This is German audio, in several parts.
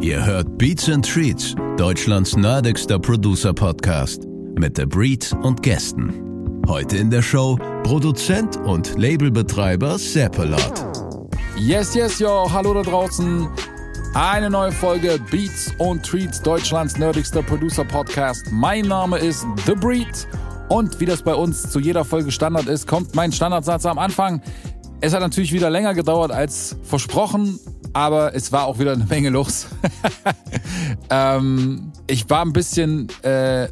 Ihr hört Beats and Treats, Deutschlands nerdigster Producer-Podcast. Mit The Breed und Gästen. Heute in der Show Produzent und Labelbetreiber Seppalot. Yes, yes, yo, hallo da draußen. Eine neue Folge Beats und Treats, Deutschlands nerdigster Producer-Podcast. Mein Name ist The Breed. Und wie das bei uns zu jeder Folge Standard ist, kommt mein Standardsatz am Anfang. Es hat natürlich wieder länger gedauert als versprochen, aber es war auch wieder eine Menge los. ähm, ich war ein bisschen äh,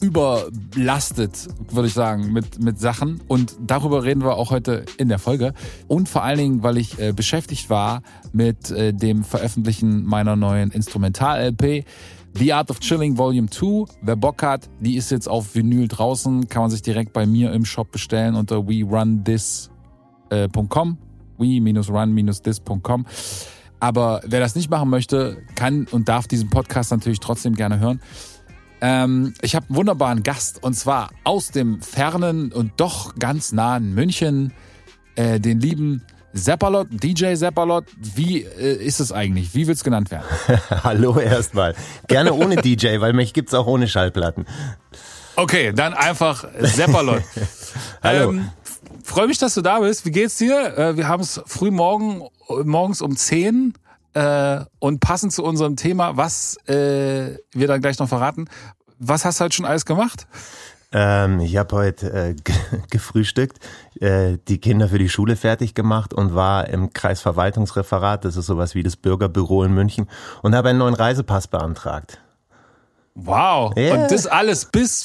überlastet, würde ich sagen, mit, mit Sachen. Und darüber reden wir auch heute in der Folge. Und vor allen Dingen, weil ich äh, beschäftigt war mit äh, dem Veröffentlichen meiner neuen Instrumental-LP. The Art of Chilling Volume 2. Wer Bock hat, die ist jetzt auf Vinyl draußen, kann man sich direkt bei mir im Shop bestellen unter werunthis.com. we-run-this.com. Aber wer das nicht machen möchte, kann und darf diesen Podcast natürlich trotzdem gerne hören. Ähm, ich habe einen wunderbaren Gast und zwar aus dem fernen und doch ganz nahen München, äh, den lieben Seppalot, DJ Seppalot. Wie äh, ist es eigentlich? Wie will es genannt werden? Hallo erstmal. Gerne ohne DJ, weil mich gibt's auch ohne Schallplatten. Okay, dann einfach Seppalot. Hallo. Ähm, Freue mich, dass du da bist. Wie geht's dir? Äh, wir haben es früh morgen, morgens um 10 äh, und passend zu unserem Thema, was äh, wir dann gleich noch verraten. Was hast du heute schon alles gemacht? Ähm, ich habe heute äh, gefrühstückt, äh, die Kinder für die Schule fertig gemacht und war im Kreisverwaltungsreferat, das ist sowas wie das Bürgerbüro in München, und habe einen neuen Reisepass beantragt. Wow. Yeah. Und das alles bis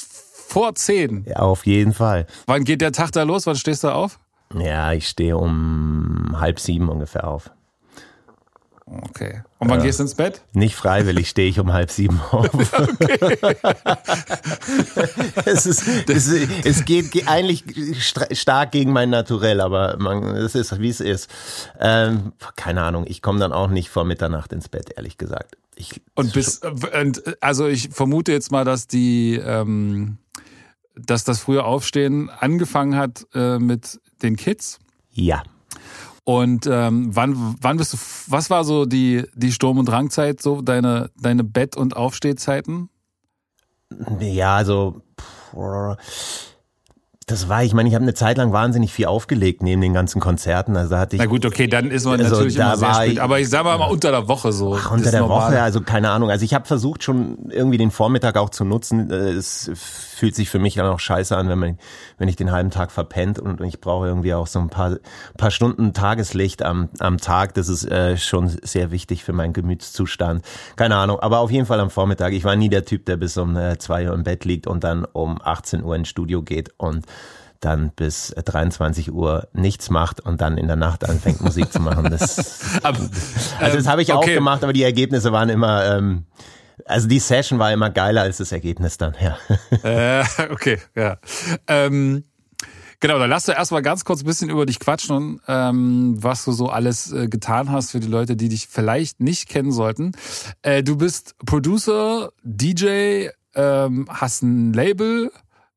vor 10. Ja, auf jeden Fall. Wann geht der Tag da los? Wann stehst du auf? Ja, ich stehe um halb sieben ungefähr auf. Okay. Und wann Ja. gehst du ins Bett? Nicht freiwillig stehe ich um halb sieben auf. es, ist, es, es geht ge- eigentlich stark gegen mein Naturell, aber man, es ist, wie es ist. Ähm, keine Ahnung, ich komme dann auch nicht vor Mitternacht ins Bett, ehrlich gesagt. Ich, Und bis, und, also ich vermute jetzt mal, dass die, ähm, dass das frühe Aufstehen angefangen hat äh, mit den Kids. ja. Und ähm, wann, wann bist du, was war so die, die Sturm- und Drangzeit, so deine, deine Bett- und Aufstehzeiten? Ja, also pff, das war, ich meine, ich habe eine Zeit lang wahnsinnig viel aufgelegt neben den ganzen Konzerten. Also hatte ich Na gut, okay, dann ist man Also, natürlich immer sehr spät. Aber ich sag mal, mal unter der Woche so. Ach, unter der Normale. Woche, also keine Ahnung. Also ich habe versucht schon irgendwie den Vormittag auch zu nutzen. Äh, Es fühlt sich für mich dann auch scheiße an, wenn man, wenn ich den halben Tag verpennt und ich brauche irgendwie auch so ein paar, paar Stunden Tageslicht am, am Tag. Das ist äh, schon sehr wichtig für meinen Gemütszustand. Keine Ahnung, aber auf jeden Fall am Vormittag. Ich war nie der Typ, der bis um äh, zwei Uhr im Bett liegt und dann um 18 Uhr ins Studio geht und dann bis 23 Uhr nichts macht und dann in der Nacht anfängt Musik zu machen. Das, Aber, also das ähm, habe ich auch okay. gemacht, aber die Ergebnisse waren immer, ähm, also die Session war immer geiler als das Ergebnis dann, ja. Äh, okay, ja. Ähm, genau, dann lass du erstmal ganz kurz ein bisschen über dich quatschen, ähm, was du so alles äh, getan hast für die Leute, die dich vielleicht nicht kennen sollten. Äh, du bist Producer, DJ, ähm, hast ein Label,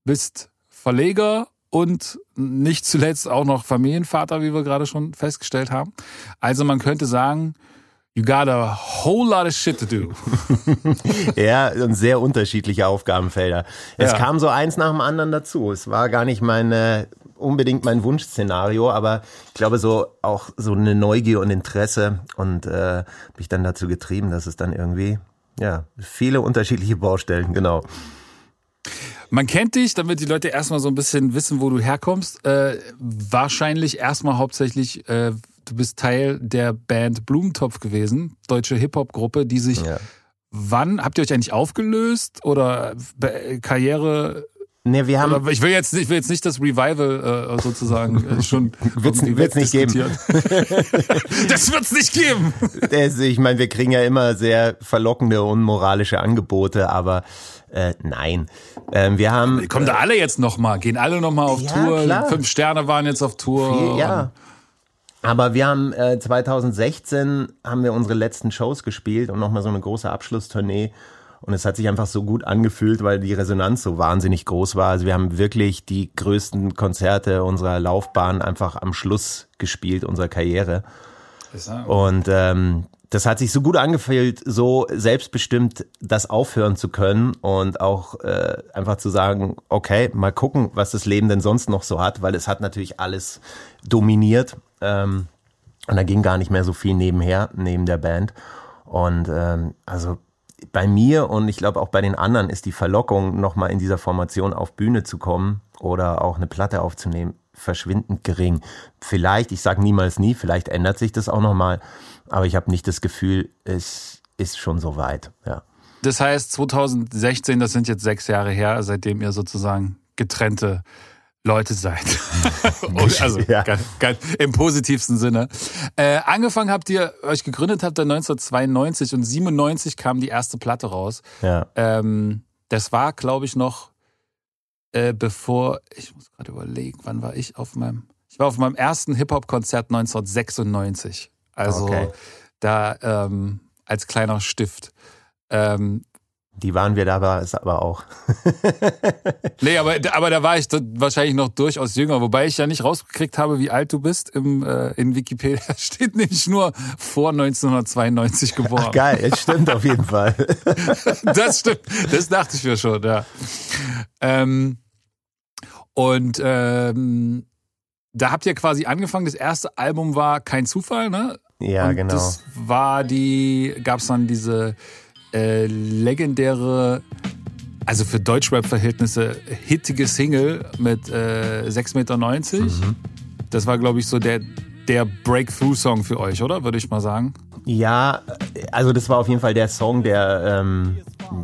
bist Verleger und nicht zuletzt auch noch Familienvater, wie wir gerade schon festgestellt haben. Also man könnte sagen, you got a whole lot of shit to do. Ja, und sehr unterschiedliche Aufgabenfelder. Es Ja. kam so eins nach dem anderen dazu. Es war gar nicht meine, unbedingt mein Wunschszenario, aber ich glaube so auch so eine Neugier und Interesse und äh, mich dann dazu getrieben, dass es dann irgendwie, ja, viele unterschiedliche Baustellen, genau. Man kennt dich, damit die Leute erstmal so ein bisschen wissen, wo du herkommst. Äh, wahrscheinlich erstmal hauptsächlich, äh, du bist Teil der Band Blumentopf gewesen, deutsche Hip-Hop-Gruppe, die sich. Ja. Wann habt ihr euch eigentlich aufgelöst oder Karriere? Ne, wir haben, Oder ich will jetzt nicht, ich will jetzt nicht das Revival äh, sozusagen äh, schon Wird's- wird's nicht geben. das wird's nicht geben. Das, ich meine, wir kriegen ja immer sehr verlockende, unmoralische Angebote, aber äh, nein. Ähm, wir haben Die kommen da alle jetzt nochmal, gehen alle nochmal auf Ja, Tour. klar. Fünf Sterne waren jetzt auf Tour. viel, ja. Aber wir haben äh, 2016 haben wir unsere letzten Shows gespielt und nochmal so eine große Abschlusstournee. Und es hat sich einfach so gut angefühlt, weil die Resonanz so wahnsinnig groß war. Also wir haben wirklich die größten Konzerte unserer Laufbahn einfach am Schluss gespielt, unserer Karriere. Und ähm, das hat sich so gut angefühlt, so selbstbestimmt das aufhören zu können und auch äh, einfach zu sagen, okay, mal gucken, was das Leben denn sonst noch so hat, weil es hat natürlich alles dominiert ähm, und da ging gar nicht mehr so viel nebenher, neben der Band. Und ähm, also bei mir und ich glaube auch bei den anderen ist die Verlockung, nochmal in dieser Formation auf Bühne zu kommen oder auch eine Platte aufzunehmen, verschwindend gering. Vielleicht, ich sage niemals nie, vielleicht ändert sich das auch nochmal, aber ich habe nicht das Gefühl, es ist schon so weit. Ja. Das heißt, 2016, das sind jetzt sechs Jahre her, seitdem ihr sozusagen getrennte Leute seid. also ja. ganz, ganz, im positivsten Sinne. Äh, angefangen habt ihr, euch gegründet habt ihr 1992 und 97 kam die erste Platte raus. Ja. Ähm, das war, glaube ich, noch äh, bevor, ich muss gerade überlegen, wann war ich auf meinem, ich war auf meinem ersten Hip-Hop-Konzert 1996. Also okay. da ähm, als kleiner Stift. Ähm, die waren wir da aber auch. nee, aber, aber da war ich wahrscheinlich noch durchaus jünger, wobei ich ja nicht rausgekriegt habe, wie alt du bist. Im, äh, in Wikipedia steht nämlich nur vor 1992 geboren. Ach, geil, es stimmt auf jeden Fall. das stimmt, das dachte ich mir schon, ja. Ähm, und ähm, da habt ihr quasi angefangen, das erste Album war Kein Zufall, ne? Ja, und genau. Das war die, gab es dann diese äh, legendäre, also für Deutschrap-Verhältnisse hittige Single mit äh, 6,90 Meter. Mhm. Das war, glaube ich, so der, der Breakthrough-Song für euch, oder? Würde ich mal sagen. Ja, also das war auf jeden Fall der Song, der, ähm,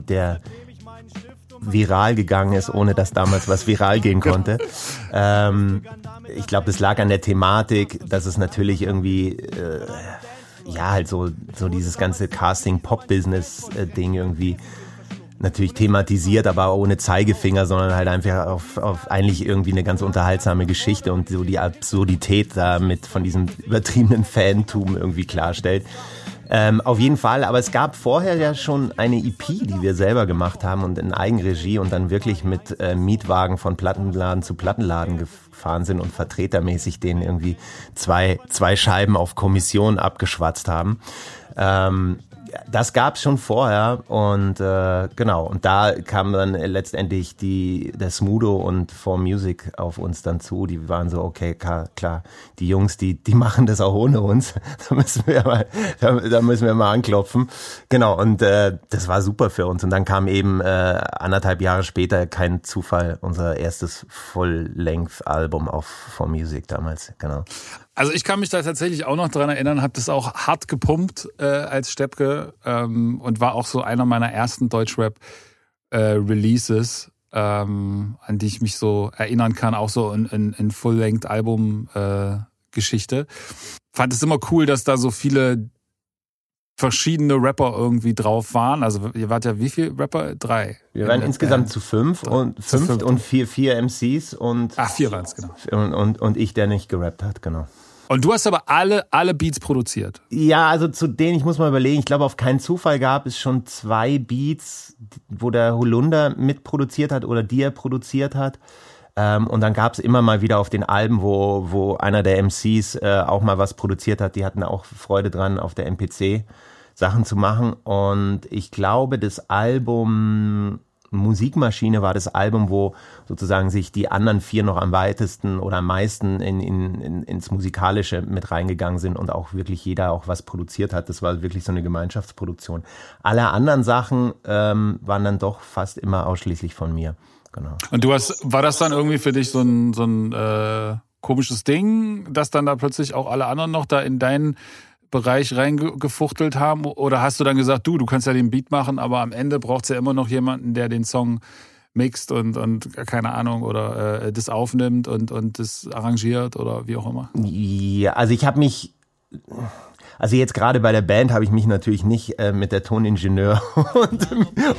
der viral gegangen ist, ohne dass damals was viral gehen konnte. ähm, ich glaube, das lag an der Thematik, dass es natürlich irgendwie äh, ja, halt so, so dieses ganze Casting-Pop-Business-Ding irgendwie natürlich thematisiert, aber ohne Zeigefinger, sondern halt einfach auf, auf eigentlich irgendwie eine ganz unterhaltsame Geschichte und so die Absurdität damit von diesem übertriebenen Fantum irgendwie klarstellt. Ähm, auf jeden Fall, aber es gab vorher ja schon eine EP, die wir selber gemacht haben und in Eigenregie und dann wirklich mit äh, Mietwagen von Plattenladen zu Plattenladen gefahren sind und vertretermäßig denen irgendwie zwei, zwei Scheiben auf Kommission abgeschwatzt haben. Ähm, das gab es schon vorher und äh, genau, und da kam dann letztendlich die, der Smudo und For Music auf uns dann zu. Die waren so, okay, klar, klar die Jungs, die, die machen das auch ohne uns. da müssen wir mal, da, da müssen wir mal anklopfen. Genau, und äh, das war super für uns. Und dann kam eben äh, anderthalb Jahre später kein Zufall, unser erstes Full-Length-Album auf For Music damals, genau. Also ich kann mich da tatsächlich auch noch dran erinnern, habe das auch hart gepumpt äh, als Steppke ähm, und war auch so einer meiner ersten Deutschrap-Releases, äh, ähm, an die ich mich so erinnern kann, auch so in, in, in Full-Length-Album-Geschichte. Äh, Fand es immer cool, dass da so viele verschiedene Rapper irgendwie drauf waren. Also ihr wart ja wie viele Rapper? Drei. Wir waren insgesamt Band. zu fünf und fünf und vier, vier MCs und. Ach, vier waren es, genau. Und, und, und ich, der nicht gerappt hat, genau. Und du hast aber alle, alle Beats produziert. Ja, also zu denen, ich muss mal überlegen, ich glaube, auf keinen Zufall gab es schon zwei Beats, wo der Holunder mitproduziert hat oder die er produziert hat. Ähm, und dann gab es immer mal wieder auf den Alben, wo, wo einer der MCs äh, auch mal was produziert hat. Die hatten auch Freude dran, auf der MPC Sachen zu machen. Und ich glaube, das Album Musikmaschine war das Album, wo sozusagen sich die anderen vier noch am weitesten oder am meisten in, in, in, ins Musikalische mit reingegangen sind und auch wirklich jeder auch was produziert hat. Das war wirklich so eine Gemeinschaftsproduktion. Alle anderen Sachen ähm, waren dann doch fast immer ausschließlich von mir. Genau. Und du hast, war das dann irgendwie für dich so ein, so ein äh, komisches Ding, dass dann da plötzlich auch alle anderen noch da in deinen Bereich reingefuchtelt haben? Oder hast du dann gesagt, du, du kannst ja den Beat machen, aber am Ende braucht es ja immer noch jemanden, der den Song mixt und, und keine Ahnung oder äh, das aufnimmt und, und das arrangiert oder wie auch immer? Ja, also ich habe mich also jetzt gerade bei der Band habe ich mich natürlich nicht äh, mit der Toningenieur und,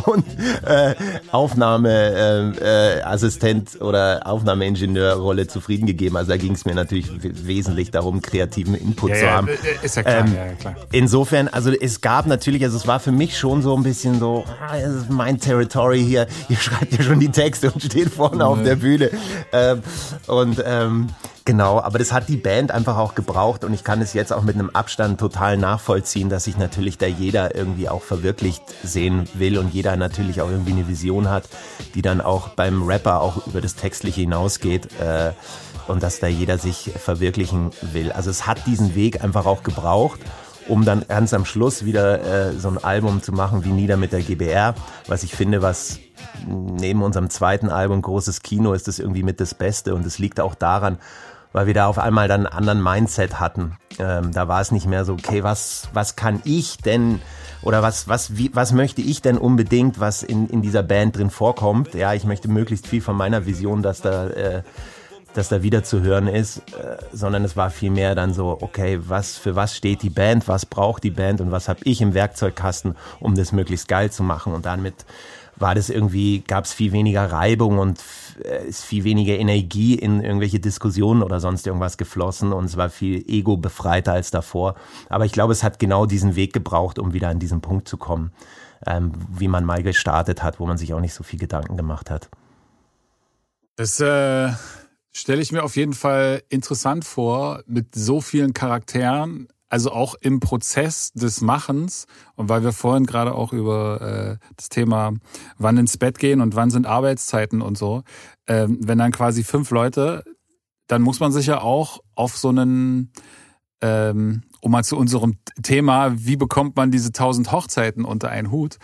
und äh, Aufnahmeassistent äh, äh, oder Aufnahmeingenieurrolle zufrieden gegeben. Also da ging es mir natürlich wesentlich darum, kreativen Input ja, zu haben. Ja, äh, ist ja klar, ähm, ja, klar. Insofern, also es gab natürlich, also es war für mich schon so ein bisschen so, ah, das ist mein Territory hier, ihr schreibt ja schon die Texte und steht vorne auf der Bühne. Ähm, und ähm, Genau, aber das hat die Band einfach auch gebraucht und ich kann es jetzt auch mit einem Abstand total nachvollziehen, dass sich natürlich da jeder irgendwie auch verwirklicht sehen will und jeder natürlich auch irgendwie eine Vision hat, die dann auch beim Rapper auch über das Textliche hinausgeht äh, und dass da jeder sich verwirklichen will. Also es hat diesen Weg einfach auch gebraucht um dann ganz am Schluss wieder äh, so ein Album zu machen wie Nieder mit der GBR, was ich finde, was neben unserem zweiten Album Großes Kino ist das irgendwie mit das Beste und es liegt auch daran, weil wir da auf einmal dann einen anderen Mindset hatten. Ähm, da war es nicht mehr so, okay, was, was kann ich denn oder was, was, wie, was möchte ich denn unbedingt, was in, in dieser Band drin vorkommt? Ja, ich möchte möglichst viel von meiner Vision, dass da, äh, dass da wieder zu hören ist, äh, sondern es war vielmehr dann so, okay, was, für was steht die Band, was braucht die Band und was habe ich im Werkzeugkasten, um das möglichst geil zu machen und damit war das irgendwie, gab es viel weniger Reibung und ist viel weniger Energie in irgendwelche Diskussionen oder sonst irgendwas geflossen und es war viel ego befreiter als davor. Aber ich glaube, es hat genau diesen Weg gebraucht, um wieder an diesen Punkt zu kommen, ähm, wie man mal gestartet hat, wo man sich auch nicht so viel Gedanken gemacht hat. Das äh, stelle ich mir auf jeden Fall interessant vor, mit so vielen Charakteren also auch im Prozess des Machens. Und weil wir vorhin gerade auch über äh, das Thema wann ins Bett gehen und wann sind Arbeitszeiten und so, äh, wenn dann quasi fünf Leute, dann muss man sich ja auch auf so einen, ähm, um mal zu unserem Thema, wie bekommt man diese tausend Hochzeiten unter einen Hut,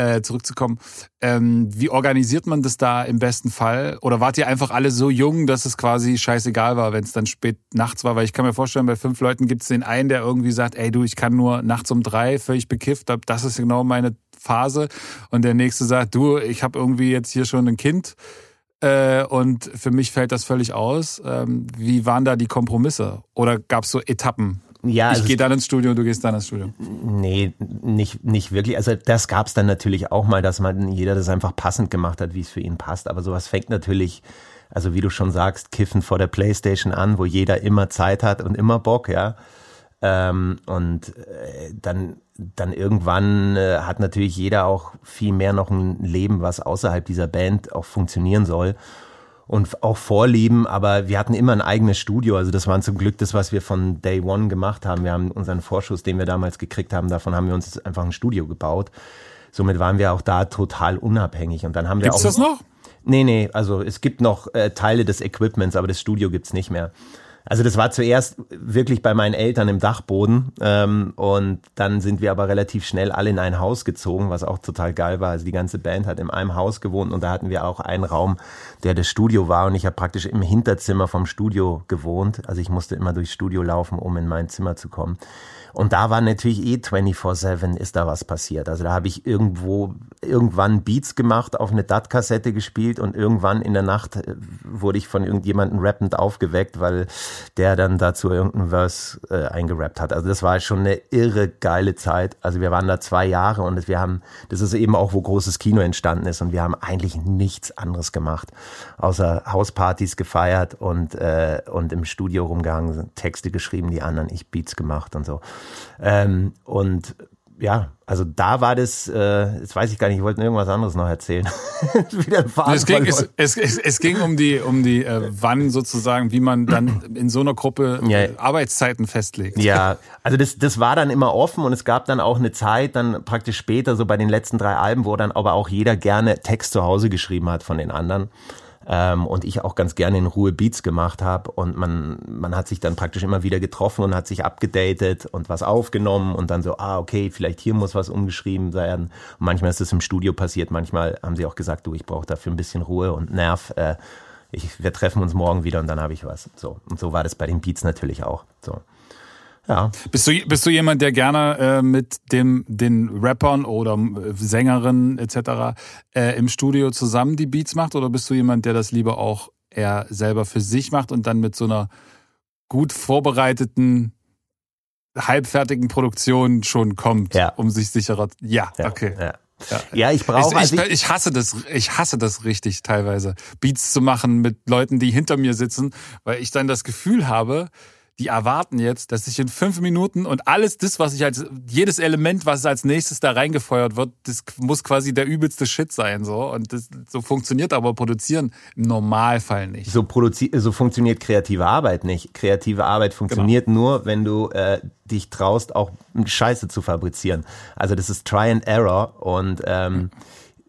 äh, zurückzukommen. Ähm, wie organisiert man das da im besten Fall? Oder wart ihr einfach alle so jung, dass es quasi scheißegal war, wenn es dann spät nachts war? Weil ich kann mir vorstellen, bei fünf Leuten gibt es den einen, der irgendwie sagt, ey du, ich kann nur nachts um drei völlig bekifft, das ist genau meine Phase. Und der nächste sagt, du, ich habe irgendwie jetzt hier schon ein Kind äh, und für mich fällt das völlig aus. Ähm, wie waren da die Kompromisse? Oder gab es so Etappen? Ja, ich also gehe dann ins Studio und du gehst dann ins Studio. Nee, nicht, nicht wirklich. Also das gab es dann natürlich auch mal, dass man jeder das einfach passend gemacht hat, wie es für ihn passt. Aber sowas fängt natürlich, also wie du schon sagst, Kiffen vor der Playstation an, wo jeder immer Zeit hat und immer Bock, ja. Ähm, und äh, dann, dann irgendwann äh, hat natürlich jeder auch viel mehr noch ein Leben, was außerhalb dieser Band auch funktionieren soll und auch Vorlieben, aber wir hatten immer ein eigenes Studio. Also das war zum Glück das, was wir von Day One gemacht haben. Wir haben unseren Vorschuss, den wir damals gekriegt haben, davon haben wir uns einfach ein Studio gebaut. Somit waren wir auch da total unabhängig. Und dann haben wir Gibt's auch. das noch? Nee, nee, also es gibt noch äh, Teile des Equipments, aber das Studio gibt's nicht mehr. Also das war zuerst wirklich bei meinen Eltern im Dachboden ähm, und dann sind wir aber relativ schnell alle in ein Haus gezogen, was auch total geil war. Also die ganze Band hat in einem Haus gewohnt und da hatten wir auch einen Raum, der das Studio war und ich habe praktisch im Hinterzimmer vom Studio gewohnt. Also ich musste immer durchs Studio laufen, um in mein Zimmer zu kommen. Und da war natürlich eh 24-7 ist da was passiert. Also da habe ich irgendwo, irgendwann Beats gemacht, auf eine DAT-Kassette gespielt und irgendwann in der Nacht äh, wurde ich von irgendjemandem rappend aufgeweckt, weil der dann dazu irgendein Verse äh, eingerappt hat. Also das war schon eine irre geile Zeit. Also wir waren da zwei Jahre und wir haben, das ist eben auch, wo großes Kino entstanden ist und wir haben eigentlich nichts anderes gemacht, außer Hauspartys gefeiert und, äh, und im Studio rumgehangen, Texte geschrieben, die anderen, ich Beats gemacht und so. Ähm, und ja, also da war das, äh, jetzt weiß ich gar nicht, ich wollte irgendwas anderes noch erzählen. Wieder es, ging, es, es, es, ging um die, um die äh, wann sozusagen, wie man dann in so einer Gruppe ja. Äh, Arbeitszeiten festlegt. Ja, also das, das war dann immer offen und es gab dann auch eine Zeit, dann praktisch später, so bei den letzten drei Alben, wo dann aber auch jeder gerne Text zu Hause geschrieben hat von den anderen ähm, und ich auch ganz gerne in Ruhe Beats gemacht habe und man, man hat sich dann praktisch immer wieder getroffen und hat sich abgedatet und was aufgenommen und dann so, ah, okay, vielleicht hier muss was umgeschrieben werden. Und manchmal ist das im Studio passiert, manchmal haben sie auch gesagt, du, ich brauche dafür ein bisschen Ruhe und Nerv. Äh, ich, wir treffen uns morgen wieder und dann habe ich was. So. Und so war das bei den Beats natürlich auch. So. Ja. Bist du, bist du jemand, der gerne äh, mit dem, den Rappern oder äh, Sängerinnen etc. Äh, im Studio zusammen die Beats macht oder bist du jemand, der das lieber auch eher selber für sich macht und dann mit so einer gut vorbereiteten, halbfertigen Produktion schon kommt, ja. um sich sicherer. Ja, ja okay. Ja. Ja, ja ich brauche. Ich, also ich, ich, hasse das, ich hasse das richtig teilweise, Beats zu machen mit Leuten, die hinter mir sitzen, weil ich dann das Gefühl habe, die erwarten jetzt, dass ich in fünf Minuten und alles das, was ich als, jedes Element, was als nächstes da reingefeuert wird, das muss quasi der übelste Shit sein, so. Und das, so funktioniert aber Produzieren im Normalfall nicht. So, produzi so funktioniert kreative Arbeit nicht. Kreative Arbeit funktioniert genau. nur, wenn du äh, dich traust, auch Scheiße zu fabrizieren. Also das ist Try and Error und ähm, mhm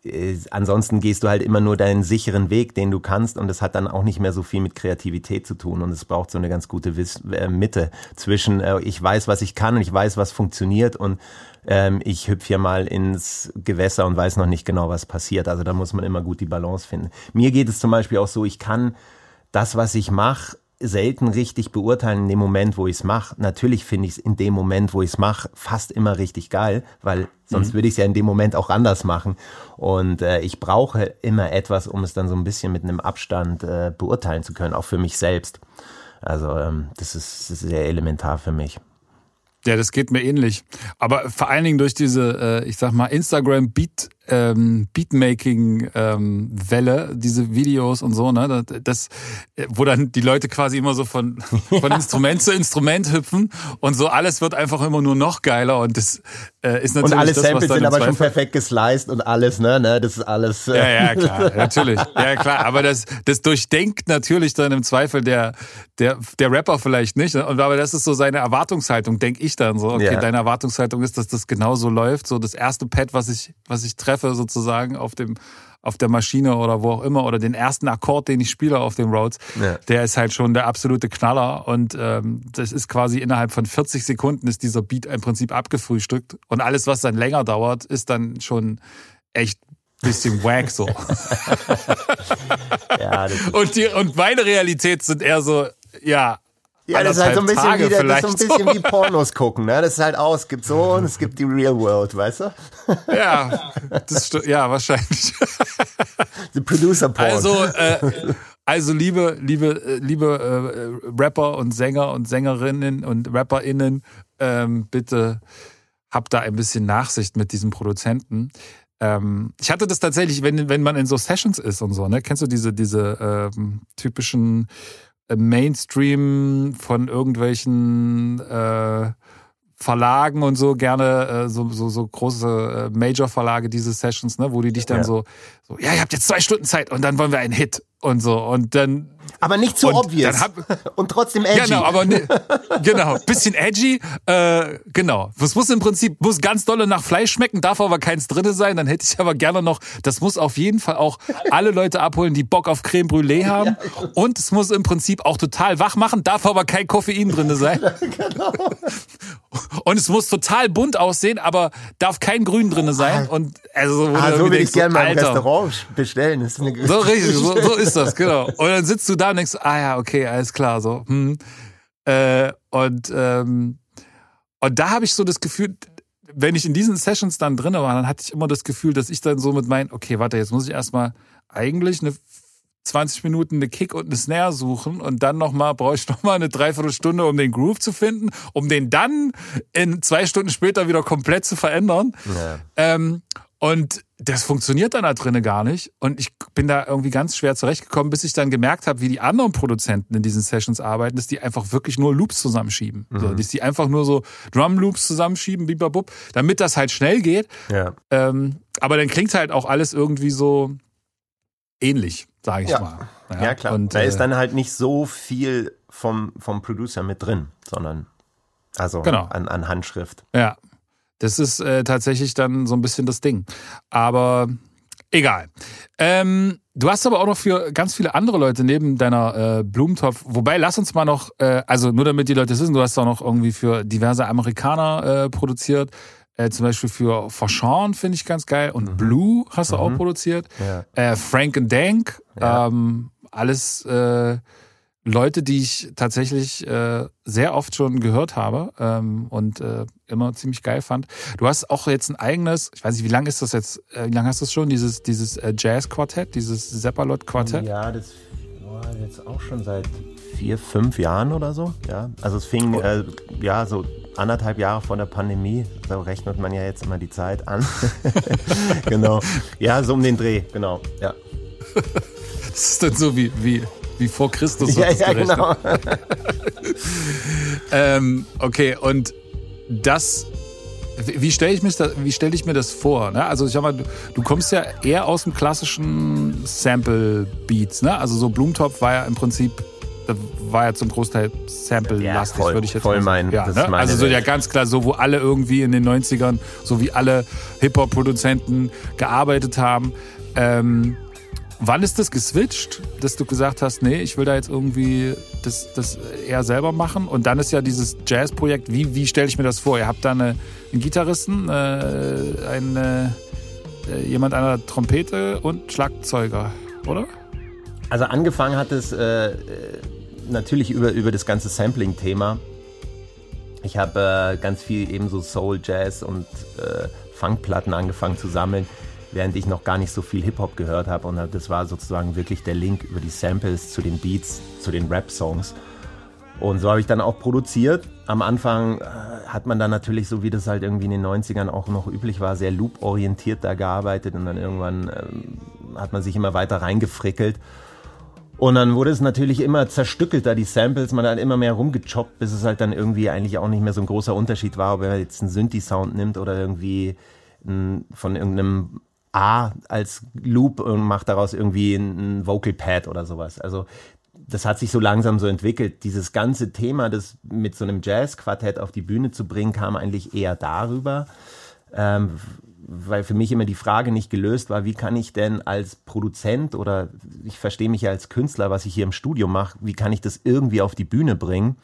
äh, ansonsten gehst du halt immer nur deinen sicheren Weg, den du kannst und das hat dann auch nicht mehr so viel mit Kreativität zu tun und es braucht so eine ganz gute Wiss äh, Mitte zwischen äh, ich weiß, was ich kann und ich weiß, was funktioniert und ähm, ich hüpfe hier mal ins Gewässer und weiß noch nicht genau, was passiert. Also da muss man immer gut die Balance finden. Mir geht es zum Beispiel auch so, ich kann das, was ich mache, selten richtig beurteilen in dem Moment, wo ich es mache. Natürlich finde ich es in dem Moment, wo ich es mache, fast immer richtig geil, weil sonst mhm. würde ich es ja in dem Moment auch anders machen. Und äh, ich brauche immer etwas, um es dann so ein bisschen mit einem Abstand äh, beurteilen zu können, auch für mich selbst. Also ähm, das, ist, das ist sehr elementar für mich. Ja, das geht mir ähnlich. Aber vor allen Dingen durch diese, äh, ich sag mal, Instagram Beat ähm, Beatmaking-Welle, ähm, diese Videos und so, ne? Das, wo dann die Leute quasi immer so von, von Instrument zu Instrument hüpfen und so alles wird einfach immer nur noch geiler und das äh, ist natürlich. Und alle das, Samples sind aber schon perfekt gesliced und alles, ne? ne? Das ist alles. Äh ja, ja, klar, natürlich. Ja, klar. Aber das, das durchdenkt natürlich dann im Zweifel der, der, der Rapper vielleicht nicht. Und aber das ist so seine Erwartungshaltung, denke ich dann so. Okay, ja. deine Erwartungshaltung ist, dass das genauso läuft. So das erste Pad, was ich, was ich treffe, treffe sozusagen auf dem auf der Maschine oder wo auch immer oder den ersten Akkord, den ich spiele auf den Roads, ja. der ist halt schon der absolute Knaller und ähm, das ist quasi innerhalb von 40 Sekunden ist dieser Beat im Prinzip abgefrühstückt und alles, was dann länger dauert, ist dann schon echt bisschen wack so. ja, und, die, und meine Realität sind eher so, ja, ja, das ist halt so ein bisschen, wie, das ist so ein bisschen wie Pornos gucken, ne? Das ist halt aus, es gibt so und es gibt die Real World, weißt du? Ja, das ja, wahrscheinlich. The Producer Porn. Also, äh, also liebe, liebe, äh, liebe äh, Rapper und Sänger und Sängerinnen und RapperInnen, ähm, bitte habt da ein bisschen Nachsicht mit diesem Produzenten. Ähm, ich hatte das tatsächlich, wenn, wenn man in so Sessions ist und so, ne? Kennst du diese, diese ähm, typischen Mainstream von irgendwelchen äh, Verlagen und so gerne äh, so, so, so große äh, Major-Verlage diese Sessions, ne, wo die dich dann ja. so, so, ja, ihr habt jetzt zwei Stunden Zeit und dann wollen wir einen Hit und so und dann aber nicht zu so obvious. hab, und trotzdem edgy. Genau aber ne, genau bisschen edgy äh, genau. Das muss im Prinzip muss ganz dolle nach Fleisch schmecken darf aber keins drinne sein. Dann hätte ich aber gerne noch das muss auf jeden Fall auch alle Leute abholen die Bock auf Creme Brûlée haben. Und es muss im Prinzip auch total wach machen darf aber kein Koffein drinne sein. Genau. und es muss total bunt aussehen aber darf kein Grün drinne sein. Ah. und also ah, so will ich gerne mal im Restaurant bestellen. So richtig so, so ist ist das, genau. Und dann sitzt du da und denkst, ah ja, okay, alles klar, so. Hm. Äh, und, ähm, und da habe ich so das Gefühl, wenn ich in diesen Sessions dann drin war, dann hatte ich immer das Gefühl, dass ich dann so mit meinen, okay, warte, jetzt muss ich erstmal eigentlich eine 20 Minuten eine Kick und eine Snare suchen und dann nochmal, brauche ich nochmal eine Dreiviertelstunde, um den Groove zu finden, um den dann in zwei Stunden später wieder komplett zu verändern. Ja. Ähm, und das funktioniert dann da drinnen gar nicht. Und ich bin da irgendwie ganz schwer zurechtgekommen, bis ich dann gemerkt habe, wie die anderen Produzenten in diesen Sessions arbeiten, dass die einfach wirklich nur Loops zusammenschieben. Mhm. So, dass die einfach nur so Drum-Loops zusammenschieben, bibabub, damit das halt schnell geht. Ja. Ähm, aber dann klingt halt auch alles irgendwie so ähnlich, sage ich ja. mal. Ja, ja klar. Und, da ist äh, dann halt nicht so viel vom, vom Producer mit drin, sondern also genau. an, an Handschrift. Ja, das ist äh, tatsächlich dann so ein bisschen das Ding. Aber egal. Ähm, du hast aber auch noch für ganz viele andere Leute neben deiner äh, Blumentopf, wobei lass uns mal noch, äh, also nur damit die Leute wissen, du hast auch noch irgendwie für diverse Amerikaner äh, produziert. Äh, zum Beispiel für Forshawn finde ich ganz geil und mhm. Blue hast du mhm. auch produziert. Ja. Äh, Frank and Dank, ja. ähm, alles äh, Leute, die ich tatsächlich äh, sehr oft schon gehört habe ähm, und äh, immer ziemlich geil fand. Du hast auch jetzt ein eigenes, ich weiß nicht, wie lange ist das jetzt, äh, wie lange hast du es schon, dieses, dieses äh, Jazz-Quartett, dieses Seppalot-Quartett? Ja, das war jetzt auch schon seit vier, fünf Jahren oder so. Ja, also es fing äh, ja so anderthalb Jahre vor der Pandemie, so rechnet man ja jetzt immer die Zeit an. genau. Ja, so um den Dreh, genau, ja. Das ist dann so wie, wie wie vor Christus. Ja, ja, genau. ähm, okay, und das wie stelle ich, stell ich mir das vor? Ne? Also ich sag mal, du, du, kommst ja eher aus dem klassischen Sample-Beats. Ne? Also so Blumentopf war ja im Prinzip, war ja zum Großteil Sample-lastig, ja, würde ich jetzt voll sagen. Ja, ne? Also so ja ganz klar, so wo alle irgendwie in den 90ern, so wie alle Hip-Hop-Produzenten gearbeitet haben. Ähm, Wann ist das geswitcht, dass du gesagt hast, nee, ich will da jetzt irgendwie das, das eher selber machen? Und dann ist ja dieses Jazz-Projekt, wie, wie stelle ich mir das vor? Ihr habt da eine, einen Gitarristen, äh, eine, äh, jemand an der Trompete und Schlagzeuger, oder? Also angefangen hat es äh, natürlich über, über das ganze Sampling-Thema. Ich habe äh, ganz viel eben so Soul, Jazz und äh, Funkplatten angefangen zu sammeln während ich noch gar nicht so viel Hip-Hop gehört habe. Und das war sozusagen wirklich der Link über die Samples zu den Beats, zu den Rap-Songs. Und so habe ich dann auch produziert. Am Anfang äh, hat man dann natürlich, so wie das halt irgendwie in den 90ern auch noch üblich war, sehr loop-orientiert da gearbeitet und dann irgendwann ähm, hat man sich immer weiter reingefrickelt. Und dann wurde es natürlich immer zerstückelter, die Samples, man hat immer mehr rumgechoppt, bis es halt dann irgendwie eigentlich auch nicht mehr so ein großer Unterschied war, ob er jetzt einen Synthi-Sound nimmt oder irgendwie von irgendeinem A als Loop und macht daraus irgendwie ein Vocal Pad oder sowas. Also das hat sich so langsam so entwickelt. Dieses ganze Thema, das mit so einem Jazz-Quartett auf die Bühne zu bringen, kam eigentlich eher darüber, ähm, weil für mich immer die Frage nicht gelöst war, wie kann ich denn als Produzent oder ich verstehe mich ja als Künstler, was ich hier im Studio mache, wie kann ich das irgendwie auf die Bühne bringen?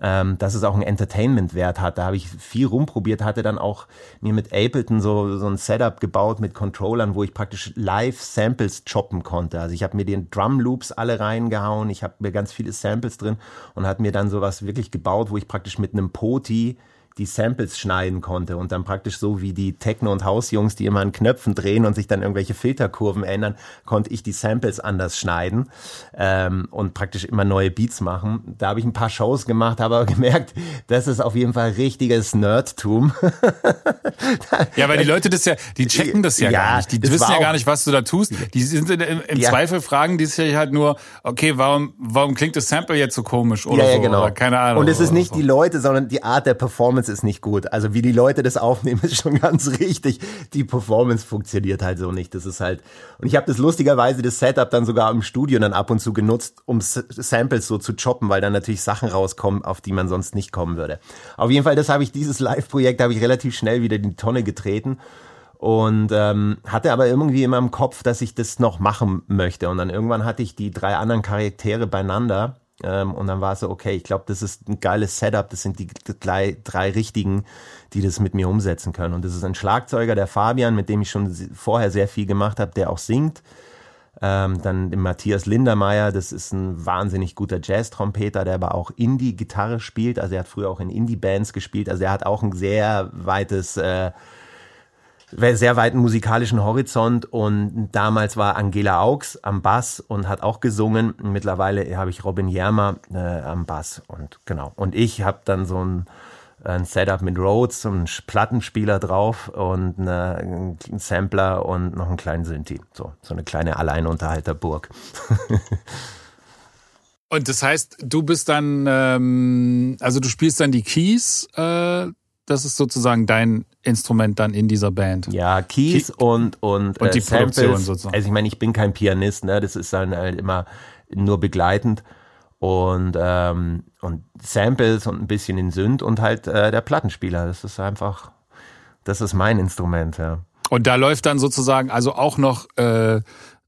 Ähm, dass es auch einen Entertainment-Wert hat. Da habe ich viel rumprobiert, hatte dann auch mir mit Ableton so, so ein Setup gebaut mit Controllern, wo ich praktisch Live-Samples choppen konnte. Also ich habe mir den Drum-Loops alle reingehauen, ich habe mir ganz viele Samples drin und hat mir dann sowas wirklich gebaut, wo ich praktisch mit einem Poti die Samples schneiden konnte und dann praktisch so wie die Techno- und Hausjungs, die immer an Knöpfen drehen und sich dann irgendwelche Filterkurven ändern, konnte ich die Samples anders schneiden ähm, und praktisch immer neue Beats machen. Da habe ich ein paar Shows gemacht, habe aber gemerkt, das ist auf jeden Fall richtiges Nerdtum. ja, weil die Leute das ja, die checken das ja, ja gar nicht. Die wissen ja gar nicht, was du da tust. Die sind im, im ja. Zweifel fragen die sich halt nur, okay, warum, warum klingt das Sample jetzt so komisch oder ja, ja, so? Genau. Keine Ahnung. Und es ist nicht so. die Leute, sondern die Art der Performance Performance ist nicht gut. Also wie die Leute das aufnehmen, ist schon ganz richtig. Die Performance funktioniert halt so nicht. Das ist halt. Und ich habe das lustigerweise das Setup dann sogar im Studio dann ab und zu genutzt, um Samples so zu choppen, weil dann natürlich Sachen rauskommen, auf die man sonst nicht kommen würde. Auf jeden Fall, das habe ich dieses Live-Projekt habe ich relativ schnell wieder in die Tonne getreten und ähm, hatte aber irgendwie immer im Kopf, dass ich das noch machen möchte. Und dann irgendwann hatte ich die drei anderen Charaktere beieinander ähm, und dann war es so, okay, ich glaube, das ist ein geiles Setup. Das sind die drei, drei richtigen, die das mit mir umsetzen können. Und das ist ein Schlagzeuger, der Fabian, mit dem ich schon vorher sehr viel gemacht habe, der auch singt. Ähm, dann den Matthias Lindermeier, das ist ein wahnsinnig guter Jazz-Trompeter, der aber auch Indie-Gitarre spielt. Also er hat früher auch in Indie-Bands gespielt. Also er hat auch ein sehr weites äh, sehr weiten musikalischen Horizont und damals war Angela Augs am Bass und hat auch gesungen. Mittlerweile habe ich Robin Jermer äh, am Bass und genau. Und ich habe dann so ein, ein Setup mit Rhodes, einen Plattenspieler drauf und eine, einen Sampler und noch einen kleinen Synthi. So, so eine kleine Alleinunterhalterburg. und das heißt, du bist dann, ähm, also du spielst dann die Keys, äh, das ist sozusagen dein Instrument dann in dieser Band. Ja, Keys Key und und, und die äh, Produktion sozusagen. Also ich meine, ich bin kein Pianist, ne? Das ist dann halt immer nur begleitend und ähm, und Samples und ein bisschen in Synth und halt äh, der Plattenspieler. Das ist einfach, das ist mein Instrument, ja. Und da läuft dann sozusagen also auch noch äh,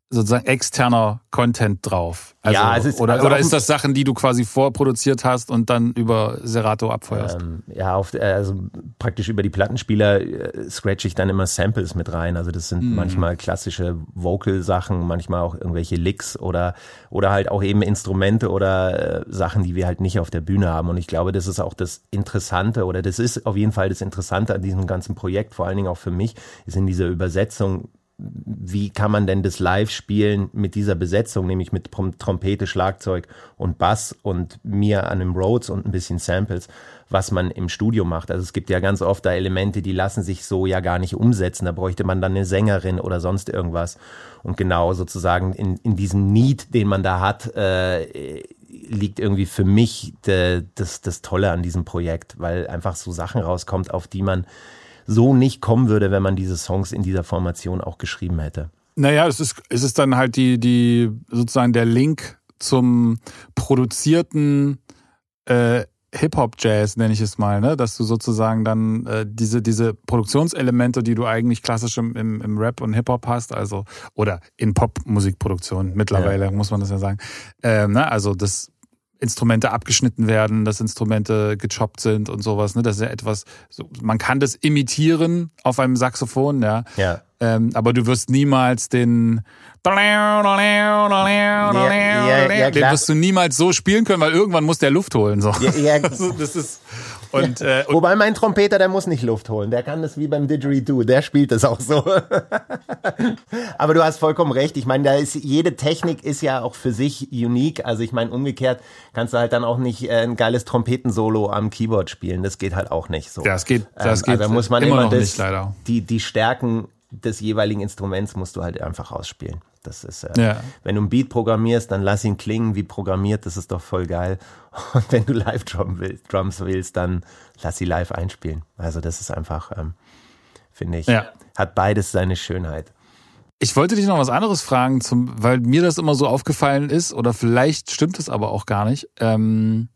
sozusagen externer Content drauf. Also, ja, ist, oder, also oder ist das Sachen, die du quasi vorproduziert hast und dann über Serato abfeuerst? Ähm, ja, auf, also praktisch über die Plattenspieler äh, scratch ich dann immer Samples mit rein. Also das sind mm. manchmal klassische Vocal-Sachen, manchmal auch irgendwelche Licks oder oder halt auch eben Instrumente oder äh, Sachen, die wir halt nicht auf der Bühne haben. Und ich glaube, das ist auch das Interessante oder das ist auf jeden Fall das Interessante an diesem ganzen Projekt, vor allen Dingen auch für mich, ist in dieser Übersetzung wie kann man denn das live spielen mit dieser Besetzung, nämlich mit Trompete, Schlagzeug und Bass und mir an dem Rhodes und ein bisschen Samples, was man im Studio macht. Also es gibt ja ganz oft da Elemente, die lassen sich so ja gar nicht umsetzen. Da bräuchte man dann eine Sängerin oder sonst irgendwas. Und genau sozusagen in, in diesem Need, den man da hat, äh, liegt irgendwie für mich de, das, das Tolle an diesem Projekt, weil einfach so Sachen rauskommt, auf die man so nicht kommen würde, wenn man diese Songs in dieser Formation auch geschrieben hätte. Naja, es ist, es ist dann halt die, die sozusagen der Link zum produzierten äh, Hip-Hop-Jazz, nenne ich es mal, ne? dass du sozusagen dann äh, diese, diese Produktionselemente, die du eigentlich klassisch im, im, im Rap und Hip-Hop hast, also oder in Pop-Musikproduktion mittlerweile, ja. muss man das ja sagen. Ähm, ne? Also das Instrumente abgeschnitten werden, dass Instrumente gechoppt sind und sowas. Ne? Das ist ja etwas, so, man kann das imitieren auf einem Saxophon, ja. ja. Ähm, aber du wirst niemals den ja, ja, ja, den wirst du niemals so spielen können, weil irgendwann muss der Luft holen. So. Ja, ja. das ist und, äh, und Wobei mein Trompeter, der muss nicht Luft holen. Der kann das wie beim Didgeridoo. Der spielt das auch so. Aber du hast vollkommen recht. Ich meine, da ist jede Technik ist ja auch für sich unique. Also ich meine, umgekehrt kannst du halt dann auch nicht äh, ein geiles Trompetensolo am Keyboard spielen. Das geht halt auch nicht so. Das geht, das ähm, geht. Also muss man immer, immer das, nicht, leider. Die, die Stärken des jeweiligen Instruments musst du halt einfach ausspielen. Das ist, äh, ja. wenn du ein Beat programmierst, dann lass ihn klingen wie programmiert, das ist doch voll geil. Und wenn du Live-Drums willst, Drums willst, dann lass sie live einspielen. Also das ist einfach, ähm, finde ich, ja. hat beides seine Schönheit. Ich wollte dich noch was anderes fragen, zum, weil mir das immer so aufgefallen ist, oder vielleicht stimmt es aber auch gar nicht. Ähm,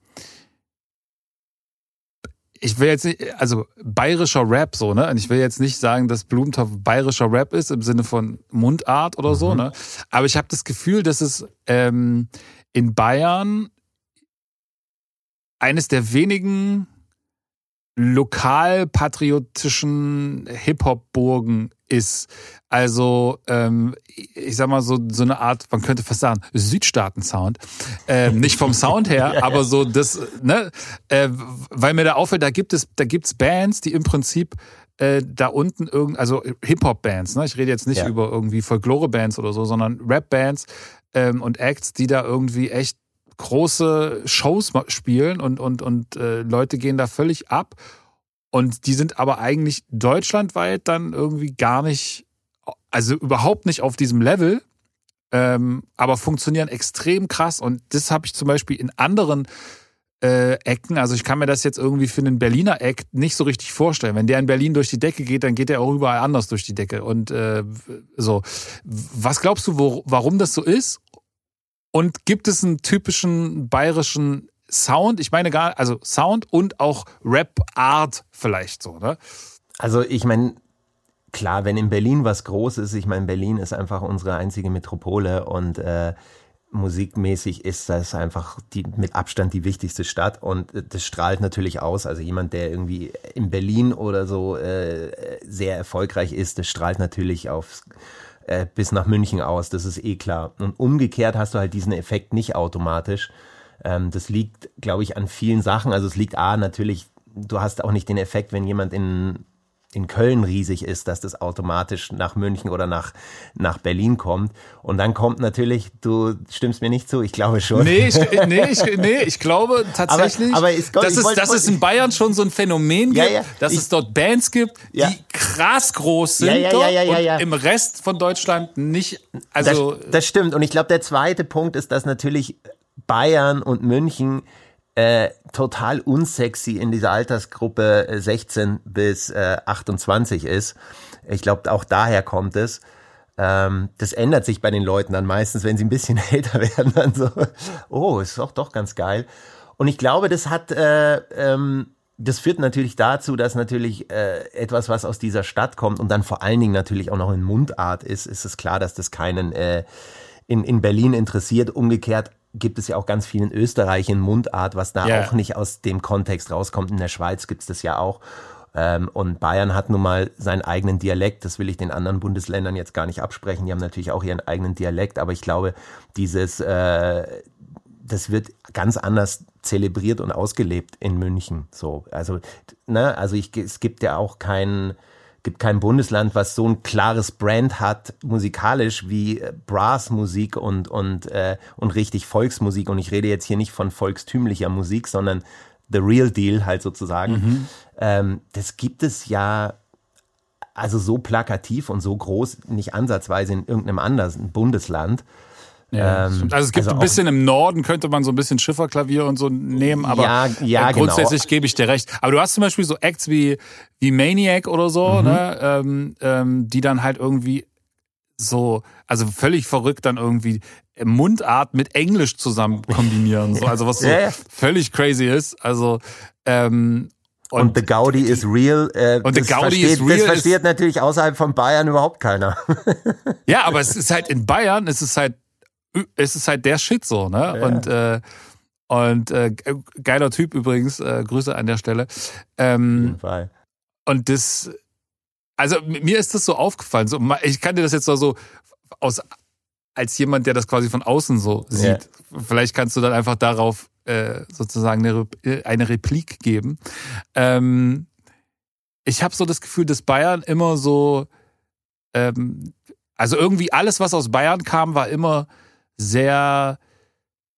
ich will jetzt nicht, also bayerischer Rap so, ne? Und ich will jetzt nicht sagen, dass Blumentopf bayerischer Rap ist im Sinne von Mundart oder so, mhm. ne? Aber ich habe das Gefühl, dass es ähm, in Bayern eines der wenigen lokalpatriotischen Hip-Hop-Burgen ist. Also, ähm, ich sag mal so, so eine Art, man könnte fast sagen, Südstaaten-Sound. Ähm, nicht vom Sound her, ja, aber so das, ne, äh, weil mir da auffällt, da gibt es, da gibt's Bands, die im Prinzip äh, da unten irgend, also Hip-Hop-Bands, ne? Ich rede jetzt nicht ja. über irgendwie Folklore-Bands oder so, sondern Rap-Bands ähm, und Acts, die da irgendwie echt große Shows spielen und, und, und äh, Leute gehen da völlig ab. Und die sind aber eigentlich deutschlandweit dann irgendwie gar nicht, also überhaupt nicht auf diesem Level, ähm, aber funktionieren extrem krass. Und das habe ich zum Beispiel in anderen äh, Ecken, also ich kann mir das jetzt irgendwie für einen Berliner Act nicht so richtig vorstellen. Wenn der in Berlin durch die Decke geht, dann geht er auch überall anders durch die Decke. Und äh, so, was glaubst du, wo, warum das so ist? Und gibt es einen typischen bayerischen Sound? Ich meine gar, also Sound und auch Rap-Art vielleicht so, ne? Also ich meine, klar, wenn in Berlin was groß ist, ich meine, Berlin ist einfach unsere einzige Metropole und äh, musikmäßig ist das einfach die mit Abstand die wichtigste Stadt und äh, das strahlt natürlich aus. Also jemand, der irgendwie in Berlin oder so äh, sehr erfolgreich ist, das strahlt natürlich aufs äh, bis nach München aus, das ist eh klar. Und umgekehrt hast du halt diesen Effekt nicht automatisch. Ähm, das liegt, glaube ich, an vielen Sachen. Also es liegt A, natürlich, du hast auch nicht den Effekt, wenn jemand in in Köln riesig ist, dass das automatisch nach München oder nach, nach Berlin kommt. Und dann kommt natürlich, du stimmst mir nicht zu, ich glaube schon. Nee, ich, nee, ich, nee, ich glaube tatsächlich, aber, aber ich, dass, es, dass es in Bayern schon so ein Phänomen gibt, ja, ja, dass ich, es dort Bands gibt, die ja. krass groß sind und im Rest von Deutschland nicht. Also das, das stimmt. Und ich glaube, der zweite Punkt ist, dass natürlich Bayern und München äh, total unsexy in dieser Altersgruppe 16 äh, bis äh, 28 ist. Ich glaube, auch daher kommt es. Ähm, das ändert sich bei den Leuten dann meistens, wenn sie ein bisschen älter werden, dann so, oh, ist doch doch ganz geil. Und ich glaube, das hat, äh, ähm, das führt natürlich dazu, dass natürlich äh, etwas, was aus dieser Stadt kommt und dann vor allen Dingen natürlich auch noch in Mundart ist, ist es klar, dass das keinen äh, in, in Berlin interessiert. Umgekehrt gibt es ja auch ganz viel in Österreich in Mundart, was da yeah. auch nicht aus dem Kontext rauskommt. In der Schweiz gibt es das ja auch. Ähm, und Bayern hat nun mal seinen eigenen Dialekt. Das will ich den anderen Bundesländern jetzt gar nicht absprechen. Die haben natürlich auch ihren eigenen Dialekt, aber ich glaube, dieses, äh, das wird ganz anders zelebriert und ausgelebt in München. So, also, ne, also ich, es gibt ja auch keinen gibt kein Bundesland, was so ein klares Brand hat, musikalisch wie äh, Brassmusik und, und, äh, und richtig Volksmusik. Und ich rede jetzt hier nicht von volkstümlicher Musik, sondern the real deal halt sozusagen. Mhm. Ähm, das gibt es ja also so plakativ und so groß nicht ansatzweise in irgendeinem anderen Bundesland. Ja, ähm, also es gibt also ein bisschen im Norden könnte man so ein bisschen Schifferklavier und so nehmen, aber ja, ja, äh, grundsätzlich genau. gebe ich dir recht. Aber du hast zum Beispiel so Acts wie, wie Maniac oder so, mhm. ne, ähm, ähm, die dann halt irgendwie so, also völlig verrückt dann irgendwie Mundart mit Englisch zusammen kombinieren, so, also was so ja, völlig crazy ist. Also ähm, und, und The Gaudi is real. Äh, und The Gaudi versteht, is real. Das versteht natürlich außerhalb von Bayern überhaupt keiner. ja, aber es ist halt in Bayern, es ist halt, es ist halt der Shit so, ne? Ja. Und äh, und äh, geiler Typ übrigens, äh, Grüße an der Stelle. Ähm, und das, also mir ist das so aufgefallen. So, ich kann dir das jetzt so aus als jemand, der das quasi von außen so sieht. Ja. Vielleicht kannst du dann einfach darauf äh, sozusagen eine, äh, eine Replik geben. Ähm, ich habe so das Gefühl, dass Bayern immer so, ähm, also irgendwie alles, was aus Bayern kam, war immer sehr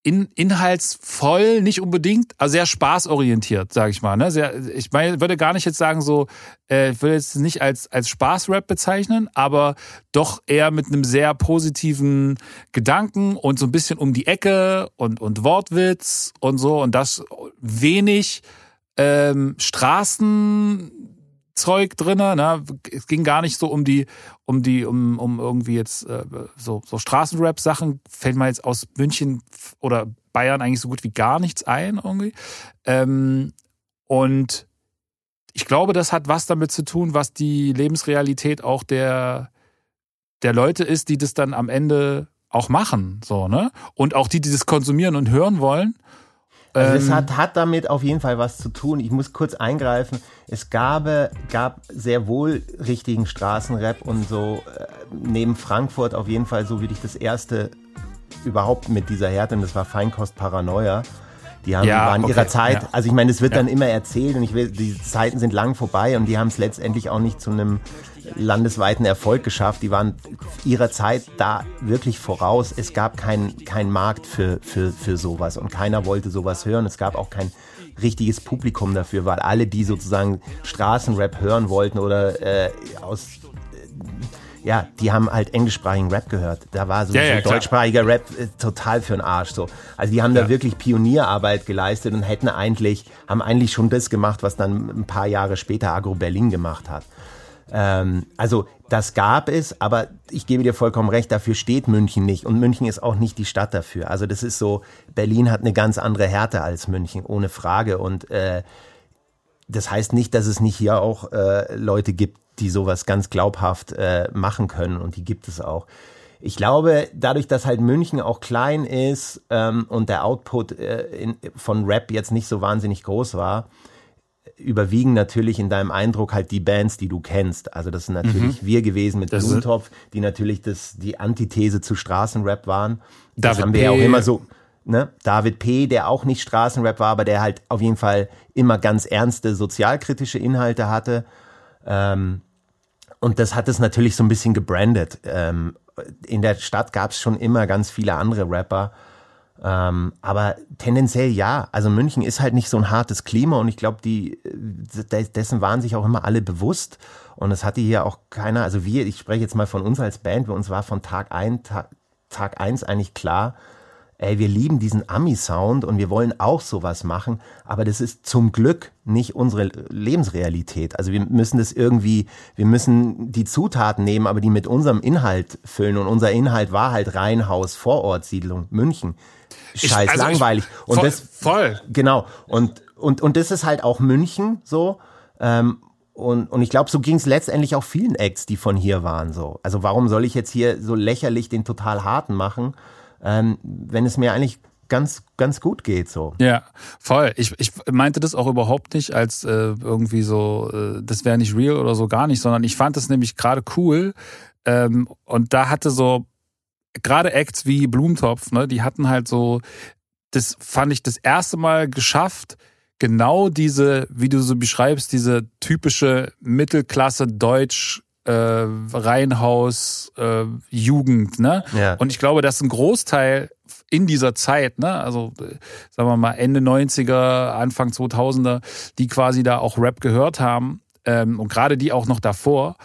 in, inhaltsvoll, nicht unbedingt, aber sehr spaßorientiert, sage ich mal. Ne? Sehr, ich meine, würde gar nicht jetzt sagen so, äh, ich würde jetzt nicht als als Spaßrap bezeichnen, aber doch eher mit einem sehr positiven Gedanken und so ein bisschen um die Ecke und und Wortwitz und so und das wenig ähm, Straßen Zeug drinne. Ne? Es ging gar nicht so um die, um die, um, um irgendwie jetzt äh, so, so Straßenrap-Sachen. Fällt mir jetzt aus München oder Bayern eigentlich so gut wie gar nichts ein irgendwie. Ähm, und ich glaube, das hat was damit zu tun, was die Lebensrealität auch der, der Leute ist, die das dann am Ende auch machen, so, ne? Und auch die, die das konsumieren und hören wollen. Also es ähm, hat, hat damit auf jeden Fall was zu tun. Ich muss kurz eingreifen. Es gab, gab sehr wohl richtigen Straßenrap und so äh, neben Frankfurt auf jeden Fall so wie ich das erste überhaupt mit dieser Härte, und das war Feinkost Paranoia. Die haben, ja, waren okay, ihrer Zeit, ja. also ich meine, es wird ja. dann immer erzählt und ich will, die Zeiten sind lang vorbei und die haben es letztendlich auch nicht zu einem landesweiten Erfolg geschafft. Die waren ihrer Zeit da wirklich voraus. Es gab keinen kein Markt für, für, für sowas und keiner wollte sowas hören. Es gab auch kein richtiges Publikum dafür, weil alle, die sozusagen Straßenrap hören wollten oder äh, aus äh, ja, die haben halt englischsprachigen Rap gehört. Da war so, ja, ja, deutschsprachiger Rap äh, total für den Arsch. So. Also die haben ja. da wirklich Pionierarbeit geleistet und hätten eigentlich, haben eigentlich schon das gemacht, was dann ein paar Jahre später Agro Berlin gemacht hat. Ähm, also das gab es, aber ich gebe dir vollkommen recht, dafür steht München nicht. Und München ist auch nicht die Stadt dafür. Also das ist so, Berlin hat eine ganz andere Härte als München, ohne Frage. Und äh, das heißt nicht, dass es nicht hier auch äh, Leute gibt, die sowas ganz glaubhaft äh, machen können. Und die gibt es auch. Ich glaube, dadurch, dass halt München auch klein ist ähm, und der Output äh, in, von Rap jetzt nicht so wahnsinnig groß war, überwiegen natürlich in deinem Eindruck halt die Bands, die du kennst. Also das sind natürlich mhm. wir gewesen mit das Blumentopf, die natürlich das, die Antithese zu Straßenrap waren. Das David haben wir P. ja auch immer so, ne? David P., der auch nicht Straßenrap war, aber der halt auf jeden Fall immer ganz ernste sozialkritische Inhalte hatte. Ähm, und das hat es natürlich so ein bisschen gebrandet. Ähm, in der Stadt gab es schon immer ganz viele andere Rapper. Ähm, aber tendenziell ja. Also München ist halt nicht so ein hartes Klima und ich glaube, die äh, dessen waren sich auch immer alle bewusst. Und es hatte hier auch keiner, also wir, ich spreche jetzt mal von uns als Band, bei uns war von Tag ein, Tag, Tag eins eigentlich klar, ey, wir lieben diesen Ami-Sound und wir wollen auch sowas machen, aber das ist zum Glück nicht unsere Lebensrealität. Also wir müssen das irgendwie, wir müssen die Zutaten nehmen, aber die mit unserem Inhalt füllen und unser Inhalt war halt Reihenhaus, Vorortsiedlung, München scheiß also langweilig. Ich, und voll, das voll. Genau. Und und und das ist halt auch München so. Ähm, und, und ich glaube, so ging es letztendlich auch vielen Acts, die von hier waren. So. Also warum soll ich jetzt hier so lächerlich den total harten machen, ähm, wenn es mir eigentlich ganz, ganz gut geht so. Ja, voll. Ich, ich meinte das auch überhaupt nicht als äh, irgendwie so, äh, das wäre nicht real oder so gar nicht, sondern ich fand das nämlich gerade cool. Ähm, und da hatte so gerade Acts wie Blumentopf, ne, die hatten halt so, das fand ich das erste Mal geschafft, genau diese, wie du so beschreibst, diese typische Mittelklasse Deutsch äh, Reihenhaus äh, Jugend, ne? Ja. Und ich glaube, dass ein Großteil in dieser Zeit, ne, also sagen wir mal Ende 90er, Anfang 2000er, die quasi da auch Rap gehört haben ähm, und gerade die auch noch davor,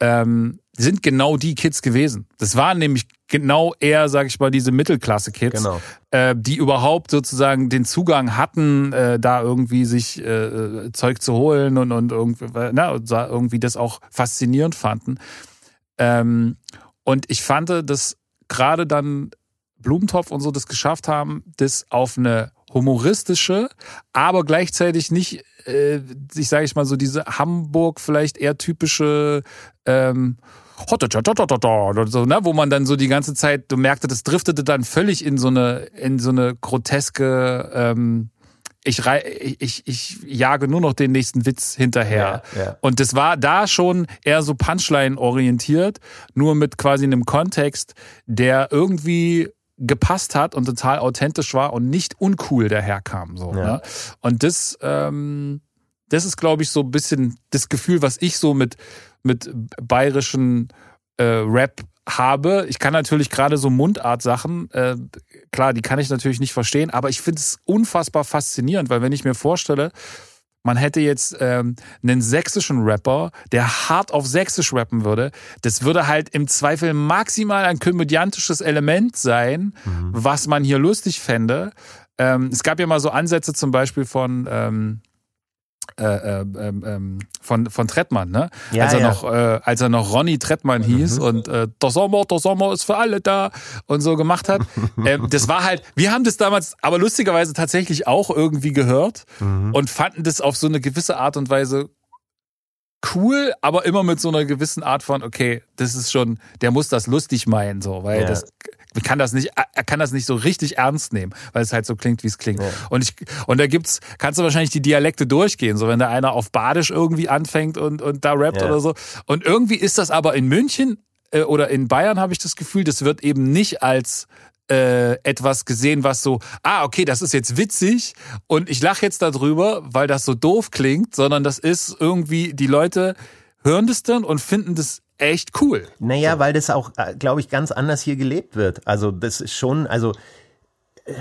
ähm, sind genau die Kids gewesen. Das waren nämlich genau eher, sag ich mal, diese Mittelklasse-Kids, Genau. äh, die überhaupt sozusagen den Zugang hatten, äh, da irgendwie sich äh, Zeug zu holen und, und irgendwie, na, und irgendwie das auch faszinierend fanden. Ähm, und ich fand, dass gerade dann Blumentopf und so das geschafft haben, das auf eine humoristische, aber gleichzeitig nicht, äh, ich sage ich mal so diese Hamburg vielleicht eher typische ähm, oder so, ne, wo man dann so die ganze Zeit, du merkte, das driftete dann völlig in so eine, in so eine groteske, ähm, ich, ich, ich jage nur noch den nächsten Witz hinterher. Ja, ja. Und das war da schon eher so Punchline-orientiert, nur mit quasi einem Kontext, der irgendwie gepasst hat und total authentisch war und nicht uncool daherkam. So, Ja. ne? Und das, ähm, das ist, glaube ich, so ein bisschen das Gefühl, was ich so mit, mit bayerischen äh, Rap habe. Ich kann natürlich gerade so Mundart-Sachen, äh, klar, die kann ich natürlich nicht verstehen, aber ich finde es unfassbar faszinierend, weil wenn ich mir vorstelle, man hätte jetzt ähm, einen sächsischen Rapper, der hart auf Sächsisch rappen würde. Das würde halt im Zweifel maximal ein komödiantisches Element sein, was man hier lustig fände. Ähm, es gab ja mal so Ansätze zum Beispiel von ähm, äh, ähm, ähm, von von Trettmann, ne? Ja, als er ja. noch äh, als er noch Ronny Trettmann hieß und äh, der Sommer, der Sommer ist für alle da und so gemacht hat. ähm, das war halt, wir haben das damals, aber lustigerweise tatsächlich auch irgendwie gehört und fanden das auf so eine gewisse Art und Weise cool, aber immer mit so einer gewissen Art von, okay, das ist schon, der muss das lustig meinen, so, weil Ja. das kann das nicht, er kann das nicht so richtig ernst nehmen, weil es halt so klingt, wie es klingt. Und ich, und da gibt's, kannst du wahrscheinlich die Dialekte durchgehen, so wenn da einer auf Badisch irgendwie anfängt und, und da rappt Ja. oder so. Und irgendwie ist das aber in München äh, oder in Bayern habe ich das Gefühl, das wird eben nicht als äh, etwas gesehen, was so, ah, okay, das ist jetzt witzig und ich lache jetzt darüber, weil das so doof klingt, sondern das ist irgendwie, die Leute hören das dann und finden das echt cool. Naja, weil das auch, glaube ich, ganz anders hier gelebt wird. Also das ist schon, also, äh,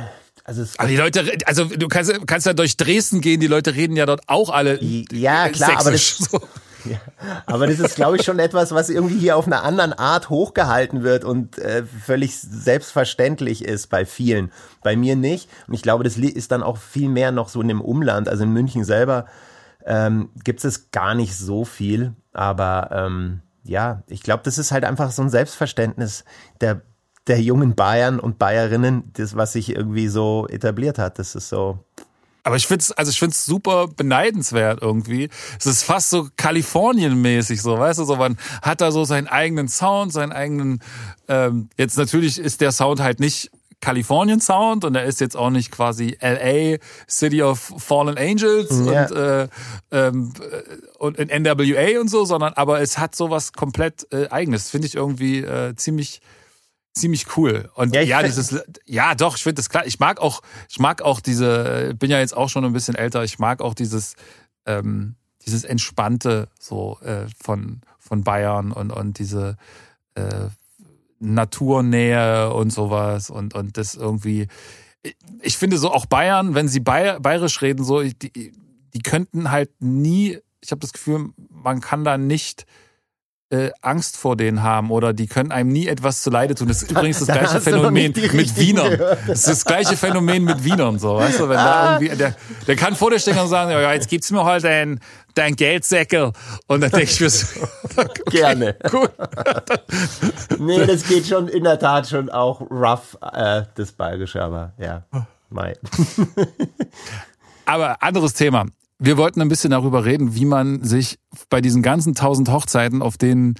also Aber die Leute, also du kannst, kannst ja durch Dresden gehen, die Leute reden ja dort auch alle. ja klar, aber das. So. Ja, aber das ist, glaube ich, schon etwas, was irgendwie hier auf einer anderen Art hochgehalten wird und äh, völlig selbstverständlich ist bei vielen. Bei mir nicht. Und ich glaube, das ist dann auch viel mehr noch so in dem Umland. Also in München selber ähm, gibt es gar nicht so viel. Aber ähm, ja, ich glaube, das ist halt einfach so ein Selbstverständnis der, der jungen Bayern und Bayerinnen, das, was sich irgendwie so etabliert hat. Das ist so. Aber ich find's, also ich find's super beneidenswert irgendwie. Es ist fast so Kalifornien-mäßig so, weißt du, so man hat da so seinen eigenen Sound, seinen eigenen, ähm, jetzt natürlich ist der Sound halt nicht Kalifornien Sound und er ist jetzt auch nicht quasi LA City of Fallen Angels Ja. und äh, ähm, äh, und in NWA und so, sondern aber es hat sowas komplett äh, eigenes, finde ich irgendwie äh, ziemlich ziemlich cool. Und Ja, ja, dieses ja, doch, ich finde das klar. Ich mag auch ich mag auch diese bin ja jetzt auch schon ein bisschen älter, ich mag auch dieses ähm, dieses entspannte so äh, von von Bayern und und diese äh, Naturnähe und sowas und und das irgendwie ich finde so auch Bayern, wenn sie Bayer, bayerisch reden so die, die könnten halt nie, ich habe das Gefühl, man kann da nicht äh, Angst vor denen haben oder die können einem nie etwas zuleide tun. Das ist übrigens das Da gleiche Phänomen mit Wienern. gehört. Das ist das gleiche Phänomen mit Wienern, so, weißt du, wenn da irgendwie, der, der kann vor dir stehen und sagen, ja, jetzt gibt's mir halt dein, dein Geldsäckel. Und dann denke ich mir so, okay, Gerne. Cool. Nee, das geht schon in der Tat schon auch rough, äh, das Bayerische, aber ja. Mai. Aber anderes Thema. Wir wollten ein bisschen darüber reden, wie man sich bei diesen ganzen tausend Hochzeiten, auf denen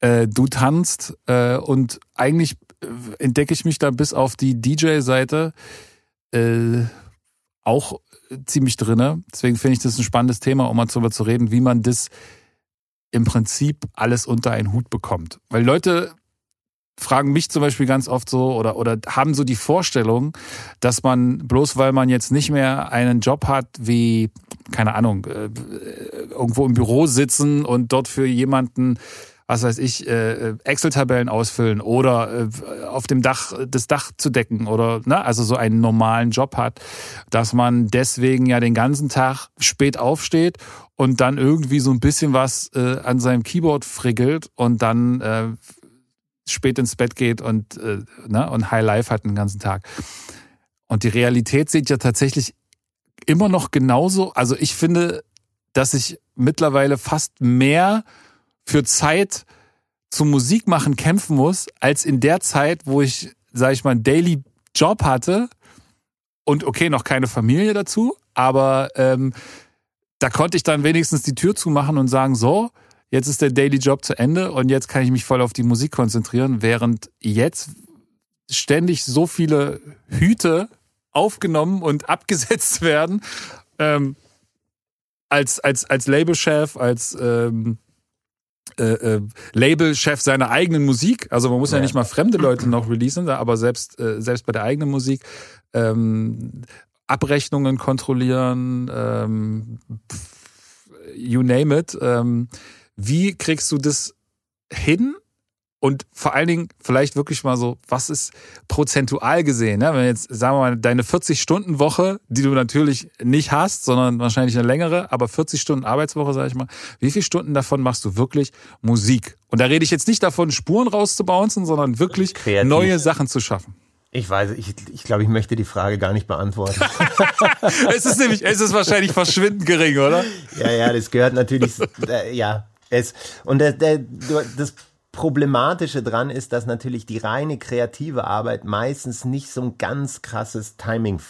äh, du tanzt, äh, und eigentlich äh, entdecke ich mich da bis auf die DJ-Seite äh, auch ziemlich drinne. Deswegen finde ich das ein spannendes Thema, um mal darüber zu reden, wie man das im Prinzip alles unter einen Hut bekommt. Weil Leute fragen mich zum Beispiel ganz oft so oder, oder haben so die Vorstellung, dass man bloß weil man jetzt nicht mehr einen Job hat wie, keine Ahnung, äh, irgendwo im Büro sitzen und dort für jemanden was weiß ich, äh, Excel-Tabellen ausfüllen oder äh, auf dem Dach das Dach zu decken oder ne, also so einen normalen Job hat, dass man deswegen ja den ganzen Tag spät aufsteht und dann irgendwie so ein bisschen was äh, an seinem Keyboard friggelt und dann äh, spät ins Bett geht und, äh, ne, und High Life hat den ganzen Tag. Und die Realität sieht ja tatsächlich immer noch genauso. Also ich finde, dass ich mittlerweile fast mehr für Zeit zum Musikmachen kämpfen muss, als in der Zeit, wo ich, sag ich mal, einen Daily Job hatte und okay, noch keine Familie dazu, aber ähm, da konnte ich dann wenigstens die Tür zumachen und sagen, so, jetzt ist der Daily Job zu Ende und jetzt kann ich mich voll auf die Musik konzentrieren, während jetzt ständig so viele Hüte aufgenommen und abgesetzt werden. Ähm, als, als, als Labelchef, als ähm, äh, äh, Labelchef seiner eigenen Musik. Also man muss ja, ja nicht mal fremde Leute noch releasen, aber selbst, äh, selbst bei der eigenen Musik ähm, Abrechnungen kontrollieren, ähm, you name it. Ähm, wie kriegst du das hin? Und vor allen Dingen vielleicht wirklich mal so, was ist prozentual gesehen? Ne? Wenn jetzt, sagen wir mal, deine 40-Stunden-Woche, die du natürlich nicht hast, sondern wahrscheinlich eine längere, aber 40 Stunden Arbeitswoche, sage ich mal, wie viele Stunden davon machst du wirklich Musik? Und da rede ich jetzt nicht davon, Spuren rauszubouncen, sondern wirklich Kreativ. neue Sachen zu schaffen. Ich weiß, ich, ich glaube, ich möchte die Frage gar nicht beantworten. es ist nämlich, es ist wahrscheinlich verschwindend gering, oder? Ja, ja, das gehört natürlich, äh, ja. Es, und der, der, das Problematische dran ist, dass natürlich die reine kreative Arbeit meistens nicht so ein ganz krasses Timing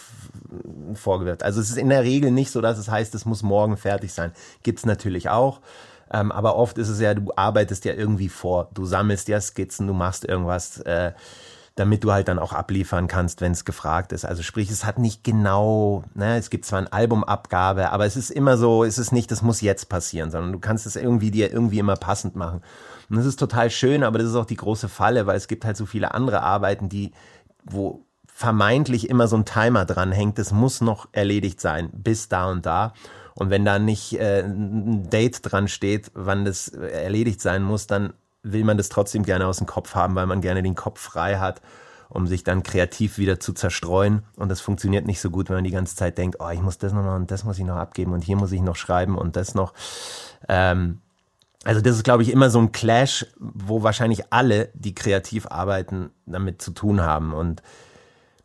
vorgewirkt. Also es ist in der Regel nicht so, dass es heißt, es muss morgen fertig sein. Gibt's natürlich auch. Ähm, aber oft ist es ja, du arbeitest ja irgendwie vor. Du sammelst ja Skizzen, du machst irgendwas. Äh, damit du halt dann auch abliefern kannst, wenn es gefragt ist. Also sprich, es hat nicht genau, ne, es gibt zwar eine Albumabgabe, aber es ist immer so, es ist nicht, das muss jetzt passieren, sondern du kannst es irgendwie dir irgendwie immer passend machen. Und das ist total schön, aber das ist auch die große Falle, weil es gibt halt so viele andere Arbeiten, die, wo vermeintlich immer so ein Timer dran hängt, das muss noch erledigt sein, bis da und da. Und wenn da nicht äh, ein Date dran steht, wann das erledigt sein muss, dann will man das trotzdem gerne aus dem Kopf haben, weil man gerne den Kopf frei hat, um sich dann kreativ wieder zu zerstreuen. Und das funktioniert nicht so gut, wenn man die ganze Zeit denkt, oh, ich muss das noch und das muss ich noch abgeben und hier muss ich noch schreiben und das noch. Ähm, also das ist, glaube ich, immer so ein Clash, wo wahrscheinlich alle, die kreativ arbeiten, damit zu tun haben. Und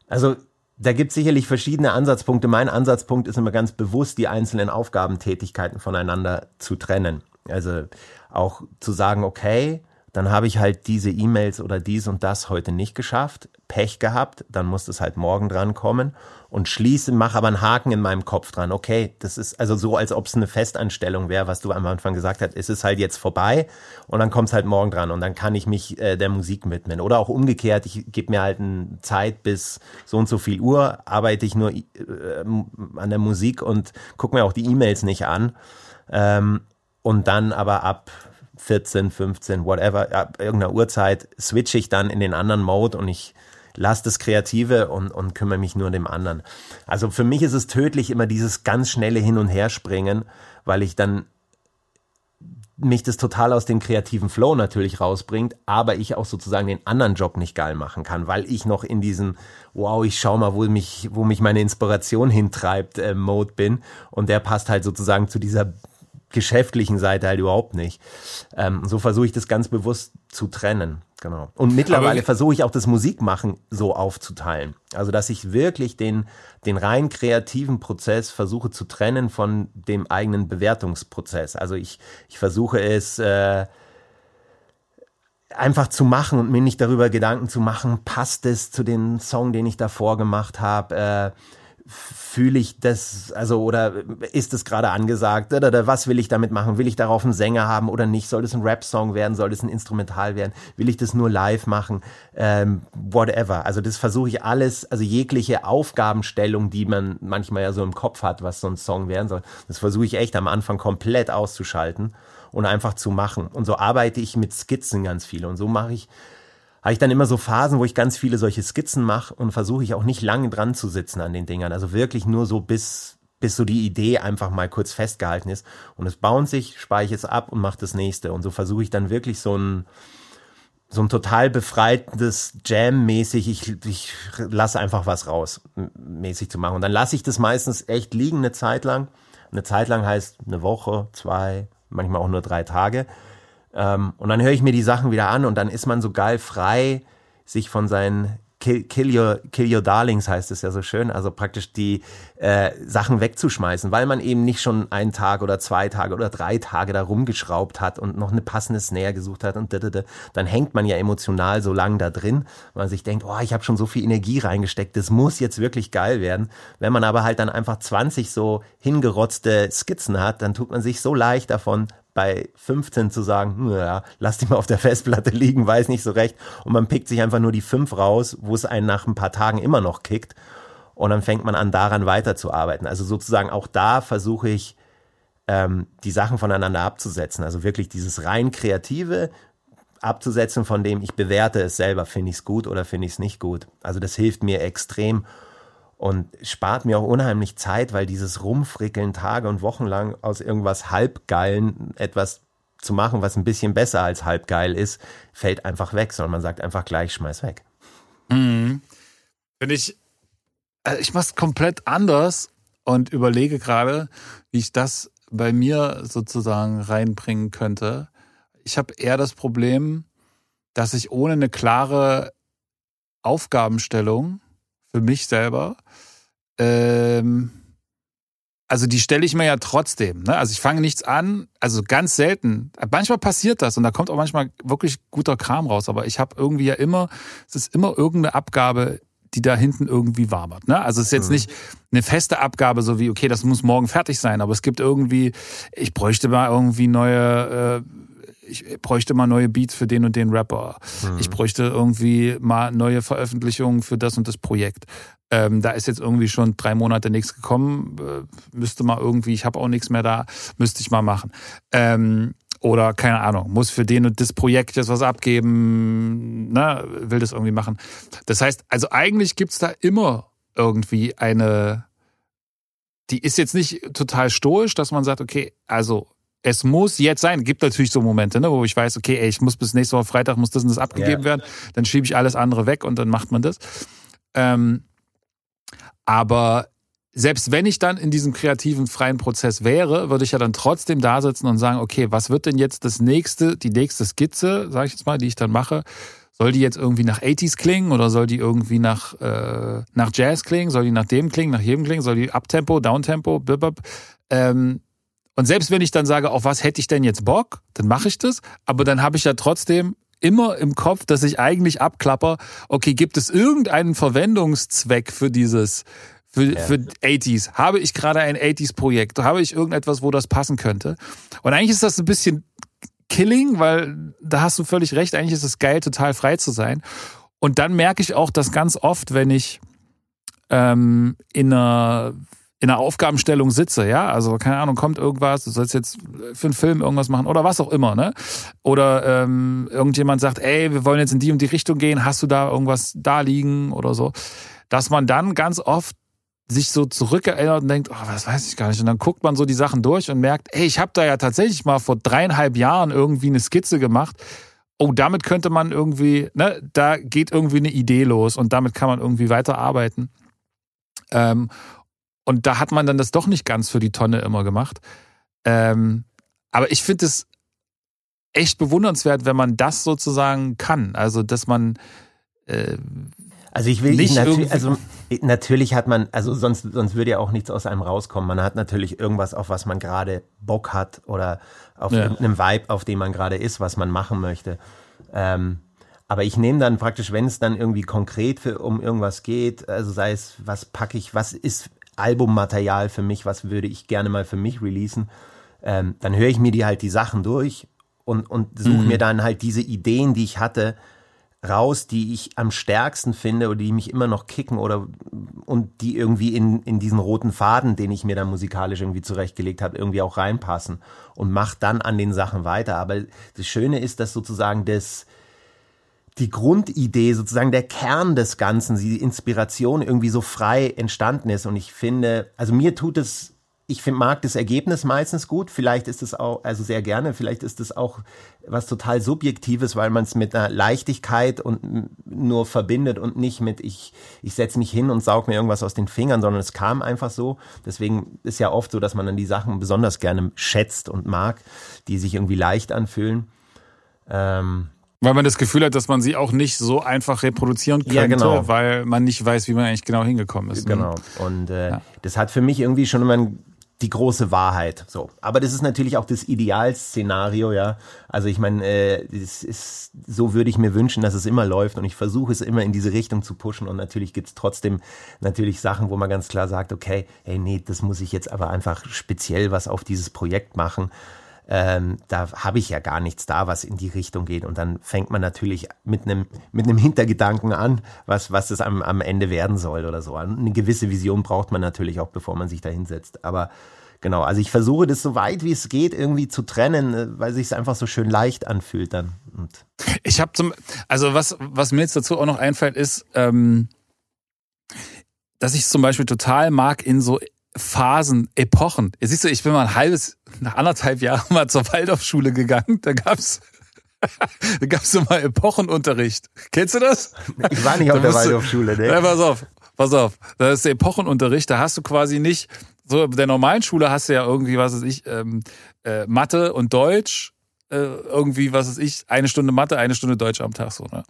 also da gibt es sicherlich verschiedene Ansatzpunkte. Mein Ansatzpunkt ist immer ganz bewusst, die einzelnen Aufgabentätigkeiten voneinander zu trennen. Also auch zu sagen, okay, dann habe ich halt diese E-Mails oder dies und das heute nicht geschafft, Pech gehabt, dann muss es halt morgen dran kommen und schließe, mache aber einen Haken in meinem Kopf dran. Okay, das ist also so, als ob es eine Festanstellung wäre, was du am Anfang gesagt hast. Es ist halt jetzt vorbei und dann kommt es halt morgen dran und dann kann ich mich äh, der Musik widmen. Oder auch umgekehrt, ich gebe mir halt eine Zeit bis so und so viel Uhr, arbeite ich nur äh, an der Musik und gucke mir auch die E-Mails nicht an. Ähm, und dann aber ab 14, 15, whatever, ab irgendeiner Uhrzeit switche ich dann in den anderen Mode und ich lasse das Kreative und, und kümmere mich nur dem anderen. Also für mich ist es tödlich immer dieses ganz schnelle Hin- und Herspringen, weil ich dann mich das total aus dem kreativen Flow natürlich rausbringt, aber ich auch sozusagen den anderen Job nicht geil machen kann, weil ich noch in diesem wow, ich schau mal, wo mich wo mich meine Inspiration hintreibt äh, Mode bin und der passt halt sozusagen zu dieser geschäftlichen Seite halt überhaupt nicht. Ähm, so versuche ich das ganz bewusst zu trennen. Genau. Und mittlerweile versuche ich auch das Musikmachen so aufzuteilen. Also, dass ich wirklich den, den rein kreativen Prozess versuche zu trennen von dem eigenen Bewertungsprozess. Also, ich, ich versuche es, äh, einfach zu machen und mir nicht darüber Gedanken zu machen, passt es zu dem Song, den ich davor gemacht habe, äh, fühle ich das, also oder ist es gerade angesagt, oder, oder, was will ich damit machen? Will ich darauf einen Sänger haben oder nicht? Soll es ein Rap-Song werden? Soll es ein Instrumental werden? Will ich das nur live machen? Ähm, whatever. Also das versuche ich alles, also jegliche Aufgabenstellung, die man manchmal ja so im Kopf hat, was so ein Song werden soll, das versuche ich echt am Anfang komplett auszuschalten und einfach zu machen. Und so arbeite ich mit Skizzen ganz viel und so mache ich habe ich dann immer so Phasen, wo ich ganz viele solche Skizzen mache und versuche ich auch nicht lange dran zu sitzen an den Dingern. Also wirklich nur so bis bis so die Idee einfach mal kurz festgehalten ist. Und es baut sich, speichere es ab und mache das nächste. Und so versuche ich dann wirklich so ein, so ein total befreites Jam-mäßig, ich, ich lasse einfach was raus, mäßig zu machen. Und dann lasse ich das meistens echt liegen eine Zeit lang. Eine Zeit lang heißt eine Woche, zwei, manchmal auch nur drei Tage. Ähm, und dann höre ich mir die Sachen wieder an und dann ist man so geil frei, sich von seinen Kill, kill, your, kill your darlings heißt es ja so schön, also praktisch die äh, Sachen wegzuschmeißen, weil man eben nicht schon einen Tag oder zwei Tage oder drei Tage da rumgeschraubt hat und noch eine passende Snare gesucht hat und da, dann hängt man ja emotional so lang da drin, weil man sich denkt, oh, ich habe schon so viel Energie reingesteckt, das muss jetzt wirklich geil werden. Wenn man aber halt dann einfach 20 so hingerotzte Skizzen hat, dann tut man sich so leicht davon bei 15 zu sagen, ja, lass die mal auf der Festplatte liegen, weiß nicht so recht. Und man pickt sich einfach nur die fünf raus, wo es einen nach ein paar Tagen immer noch kickt. Und dann fängt man an, daran weiterzuarbeiten. Also sozusagen auch da versuche ich, ähm, die Sachen voneinander abzusetzen. Also wirklich dieses rein kreative abzusetzen, von dem ich bewerte es selber, finde ich es gut oder finde ich es nicht gut. Also das hilft mir extrem und spart mir auch unheimlich Zeit, weil dieses Rumfrickeln Tage und Wochen lang aus irgendwas halbgeilen etwas zu machen, was ein bisschen besser als halbgeil ist, fällt einfach weg, sondern man sagt einfach gleich, schmeiß weg. Mhm. Wenn ich, also ich mach's komplett anders und überlege gerade, wie ich das bei mir sozusagen reinbringen könnte. Ich habe eher das Problem, dass ich ohne eine klare Aufgabenstellung für mich selber. Ähm, also die stelle ich mir ja trotzdem. Ne? Also ich fange nichts an, also ganz selten. Manchmal passiert das und da kommt auch manchmal wirklich guter Kram raus. Aber ich habe irgendwie ja immer, es ist immer irgendeine Abgabe, die da hinten irgendwie wabert. Ne? Also es ist jetzt mhm. nicht eine feste Abgabe, so wie, okay, das muss morgen fertig sein, aber es gibt irgendwie, ich bräuchte mal irgendwie neue, äh, ich bräuchte mal neue Beats für den und den Rapper. Mhm. Ich bräuchte irgendwie mal neue Veröffentlichungen für das und das Projekt. Ähm, da ist jetzt irgendwie schon drei Monate nichts gekommen, äh, müsste mal irgendwie, ich habe auch nichts mehr da, müsste ich mal machen. Ähm, oder keine Ahnung, muss für den und das Projekt jetzt was abgeben, ne, will das irgendwie machen. Das heißt, also eigentlich gibt's da immer irgendwie eine, die ist jetzt nicht total stoisch, dass man sagt, okay, also es muss jetzt sein. Gibt natürlich so Momente, ne, wo ich weiß, okay, ey, ich muss bis nächste Woche Freitag muss das und das abgegeben yeah. werden, dann schiebe ich alles andere weg und dann macht man das. Ähm, aber selbst wenn ich dann in diesem kreativen freien Prozess wäre, würde ich ja dann trotzdem da sitzen und sagen, okay, was wird denn jetzt das nächste, die nächste Skizze, sage ich jetzt mal, die ich dann mache, soll die jetzt irgendwie nach 80s klingen oder soll die irgendwie nach, äh, nach Jazz klingen? Soll die nach dem klingen, nach jedem klingen? Soll die Uptempo, Downtempo, blub, ähm, und selbst wenn ich dann sage, auf was hätte ich denn jetzt Bock, dann mache ich das. Aber dann habe ich ja trotzdem immer im Kopf, dass ich eigentlich abklapper, okay, gibt es irgendeinen Verwendungszweck für dieses, für, ja. für 80s? Habe ich gerade ein 80s-Projekt? Habe ich irgendetwas, wo das passen könnte? Und eigentlich ist das ein bisschen killing, weil da hast du völlig recht, eigentlich ist es geil, total frei zu sein. Und dann merke ich auch, dass ganz oft, wenn ich ähm, in einer in einer Aufgabenstellung sitze, ja, also keine Ahnung, kommt irgendwas, du sollst jetzt für einen Film irgendwas machen oder was auch immer, ne? Oder ähm, irgendjemand sagt, ey, wir wollen jetzt in die und die Richtung gehen, hast du da irgendwas da liegen oder so, dass man dann ganz oft sich so zurückerinnert und denkt, oh, was weiß ich gar nicht. Und dann guckt man so die Sachen durch und merkt, ey, ich habe da ja tatsächlich mal vor dreieinhalb Jahren irgendwie eine Skizze gemacht. Oh, damit könnte man irgendwie, ne, da geht irgendwie eine Idee los und damit kann man irgendwie weiterarbeiten. Ähm, und da hat man dann das doch nicht ganz für die Tonne immer gemacht. Ähm, aber ich finde es echt bewundernswert, wenn man das sozusagen kann. Also, dass man äh, also ich will nicht natürlich, also natürlich hat man, also sonst, sonst würde ja auch nichts aus einem rauskommen. Man hat natürlich irgendwas, auf was man gerade Bock hat oder auf ja. irgendeinem Vibe, auf dem man gerade ist, was man machen möchte. Ähm, aber ich nehme dann praktisch, wenn es dann irgendwie konkret für, um irgendwas geht, also sei es, was packe ich, was ist Albummaterial für mich, was würde ich gerne mal für mich releasen, ähm, dann höre ich mir die halt die Sachen durch und, und suche mhm. mir dann halt diese Ideen, die ich hatte, raus, die ich am stärksten finde oder die mich immer noch kicken oder und die irgendwie in, in diesen roten Faden, den ich mir dann musikalisch irgendwie zurechtgelegt habe, irgendwie auch reinpassen und mach dann an den Sachen weiter. Aber das Schöne ist, dass sozusagen das die Grundidee, sozusagen der Kern des Ganzen, die Inspiration irgendwie so frei entstanden ist. Und ich finde, also mir tut es, ich find, mag das Ergebnis meistens gut. Vielleicht ist es auch, also sehr gerne, vielleicht ist es auch was total Subjektives, weil man es mit einer Leichtigkeit und nur verbindet und nicht mit, ich, ich setze mich hin und saug mir irgendwas aus den Fingern, sondern es kam einfach so. Deswegen ist ja oft so, dass man dann die Sachen besonders gerne schätzt und mag, die sich irgendwie leicht anfühlen. Ähm, weil man das Gefühl hat, dass man sie auch nicht so einfach reproduzieren könnte, ja, genau. weil man nicht weiß, wie man eigentlich genau hingekommen ist. Ne? Genau. Und äh, ja. das hat für mich irgendwie schon immer die große Wahrheit. So, aber das ist natürlich auch das Idealszenario, ja. Also ich meine, äh, das ist so würde ich mir wünschen, dass es immer läuft und ich versuche es immer in diese Richtung zu pushen und natürlich gibt's trotzdem natürlich Sachen, wo man ganz klar sagt, okay, hey, nee, das muss ich jetzt aber einfach speziell was auf dieses Projekt machen ähm, da habe ich ja gar nichts da, was in die Richtung geht. Und dann fängt man natürlich mit einem mit einem Hintergedanken an, was was es am, am Ende werden soll oder so. Eine gewisse Vision braucht man natürlich auch, bevor man sich da hinsetzt. Aber genau, also ich versuche das so weit wie es geht irgendwie zu trennen, äh, weil sich es einfach so schön leicht anfühlt dann. Und ich habe zum, also was was mir jetzt dazu auch noch einfällt ist. Ähm dass ich zum Beispiel total mag, in so Phasen, Epochen. Siehst du, ich bin mal ein halbes, nach anderthalb Jahren mal zur Waldorfschule gegangen. Da gab's da gab's mal Epochenunterricht. Kennst du das? Ich war nicht auf der Waldorfschule, ne? Ja, pass auf, pass auf. Das ist der Epochenunterricht. Da hast du quasi nicht, so der normalen Schule hast du ja irgendwie, was weiß ich, ähm, äh, Mathe und Deutsch, äh, irgendwie, was weiß ich, eine Stunde Mathe, eine Stunde Deutsch am Tag so, ne?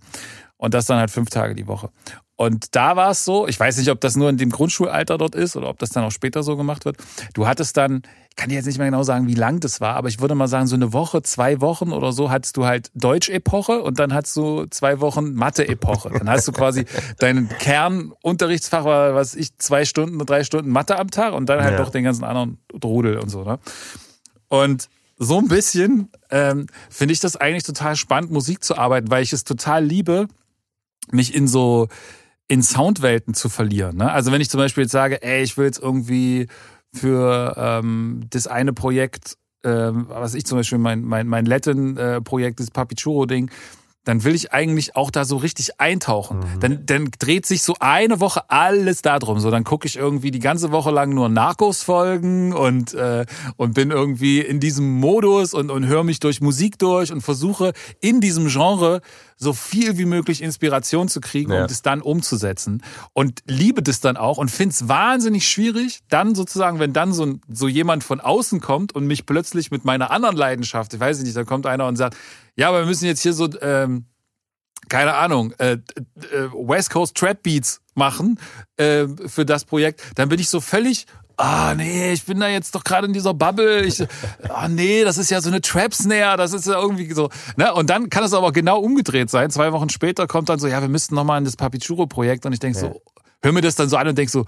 Und das dann halt fünf Tage die Woche. Und da war es so, ich weiß nicht, ob das nur in dem Grundschulalter dort ist oder ob das dann auch später so gemacht wird. Du hattest dann, ich kann dir jetzt nicht mehr genau sagen, wie lang das war, aber ich würde mal sagen, so eine Woche, zwei Wochen oder so hattest du halt Deutsch-Epoche und dann hattest du zwei Wochen Mathe-Epoche. Dann hast du quasi deinen Kernunterrichtsfach war, was ich, zwei Stunden, drei Stunden Mathe am Tag und dann halt ja. doch den ganzen anderen Drudel und so, ne? Und so ein bisschen ähm, finde ich das eigentlich total spannend, Musik zu arbeiten, weil ich es total liebe, mich in so in Soundwelten zu verlieren. Ne? Also wenn ich zum Beispiel jetzt sage, ey, ich will jetzt irgendwie für ähm, das eine Projekt, ähm, was ich zum Beispiel mein mein mein Latin-Projekt, äh, das Papichuro-Ding, dann will ich eigentlich auch da so richtig eintauchen. Mhm. Dann, dann dreht sich so eine Woche alles darum. So, dann gucke ich irgendwie die ganze Woche lang nur Narcos-Folgen und, äh, und bin irgendwie in diesem Modus und, und höre mich durch Musik durch und versuche in diesem Genre so viel wie möglich Inspiration zu kriegen, ja. um das dann umzusetzen. Und liebe das dann auch und finde es wahnsinnig schwierig, dann sozusagen, wenn dann so, so jemand von außen kommt und mich plötzlich mit meiner anderen Leidenschaft, ich weiß nicht, da kommt einer und sagt, ja, aber wir müssen jetzt hier so, ähm, keine Ahnung, äh, äh, West Coast Trap Beats machen äh, für das Projekt, dann bin ich so völlig ah nee, ich bin da jetzt doch gerade in dieser Bubble. Ich, ah nee, das ist ja so eine Trap Snare, das ist ja irgendwie so. Ne? Und dann kann es aber genau umgedreht sein. Zwei Wochen später kommt dann so, ja, wir müssten nochmal in das Papichuro Projekt und ich denke ja. so, hör mir das dann so an und denk so,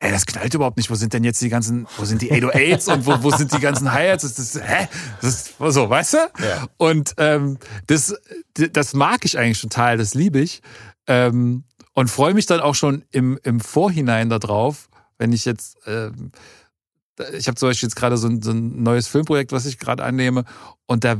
Ey, das knallt überhaupt nicht. Wo sind denn jetzt die ganzen, wo sind die 808s und wo, wo sind die ganzen Hi-Hats? Das, das, hä? Das ist so, weißt du? Ja. Und ähm, das, das mag ich eigentlich total, das liebe ich. Ähm, und freue mich dann auch schon im, im Vorhinein darauf, wenn ich jetzt, äh, ich habe zum Beispiel jetzt gerade so ein, so ein neues Filmprojekt, was ich gerade annehme, und da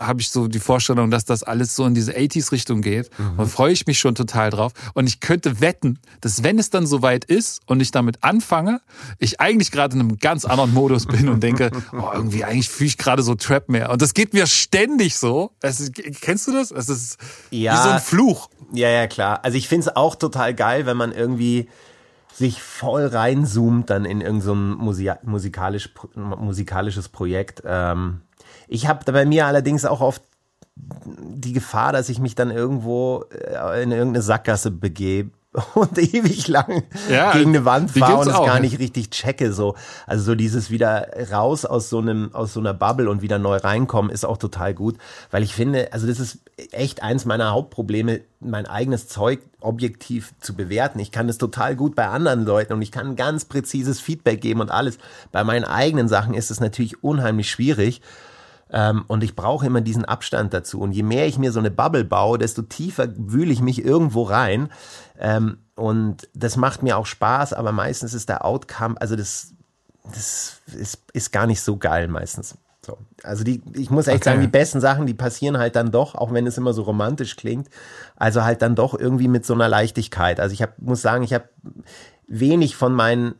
habe ich so die Vorstellung, dass das alles so in diese 80s-Richtung geht. Mhm. Und freue ich mich schon total drauf. Und ich könnte wetten, dass wenn es dann soweit ist und ich damit anfange, ich eigentlich gerade in einem ganz anderen Modus bin und denke, oh, irgendwie eigentlich fühle ich gerade so Trap mehr. Und das geht mir ständig so. Ist, kennst du das? Es ist ja, wie so ein Fluch. Ja, ja, klar. Also ich finde es auch total geil, wenn man irgendwie sich voll reinzoomt dann in irgendein so musikalisch, musikalisches Projekt. Ähm, ich habe bei mir allerdings auch oft die Gefahr, dass ich mich dann irgendwo äh, in irgendeine Sackgasse begebe und ewig lang ja, gegen eine Wand fahre und es gar nicht richtig checke so. Also so dieses wieder raus aus so einem aus so einer Bubble und wieder neu reinkommen ist auch total gut weil ich finde also das ist echt eins meiner Hauptprobleme mein eigenes Zeug objektiv zu bewerten. Ich kann es total gut bei anderen Leuten und ich kann ganz präzises Feedback geben und alles. Bei meinen eigenen Sachen ist es natürlich unheimlich schwierig ähm, und ich brauche immer diesen Abstand dazu. Und je mehr ich mir so eine Bubble baue, desto tiefer wühle ich mich irgendwo rein. Ähm, und das macht mir auch Spaß, aber meistens ist der Outcome, also das, das ist, ist gar nicht so geil meistens. So. Also die, ich muss echt okay. sagen, die besten Sachen, die passieren halt dann doch, auch wenn es immer so romantisch klingt, also halt dann doch irgendwie mit so einer Leichtigkeit. Also ich hab, muss sagen, ich habe wenig von meinen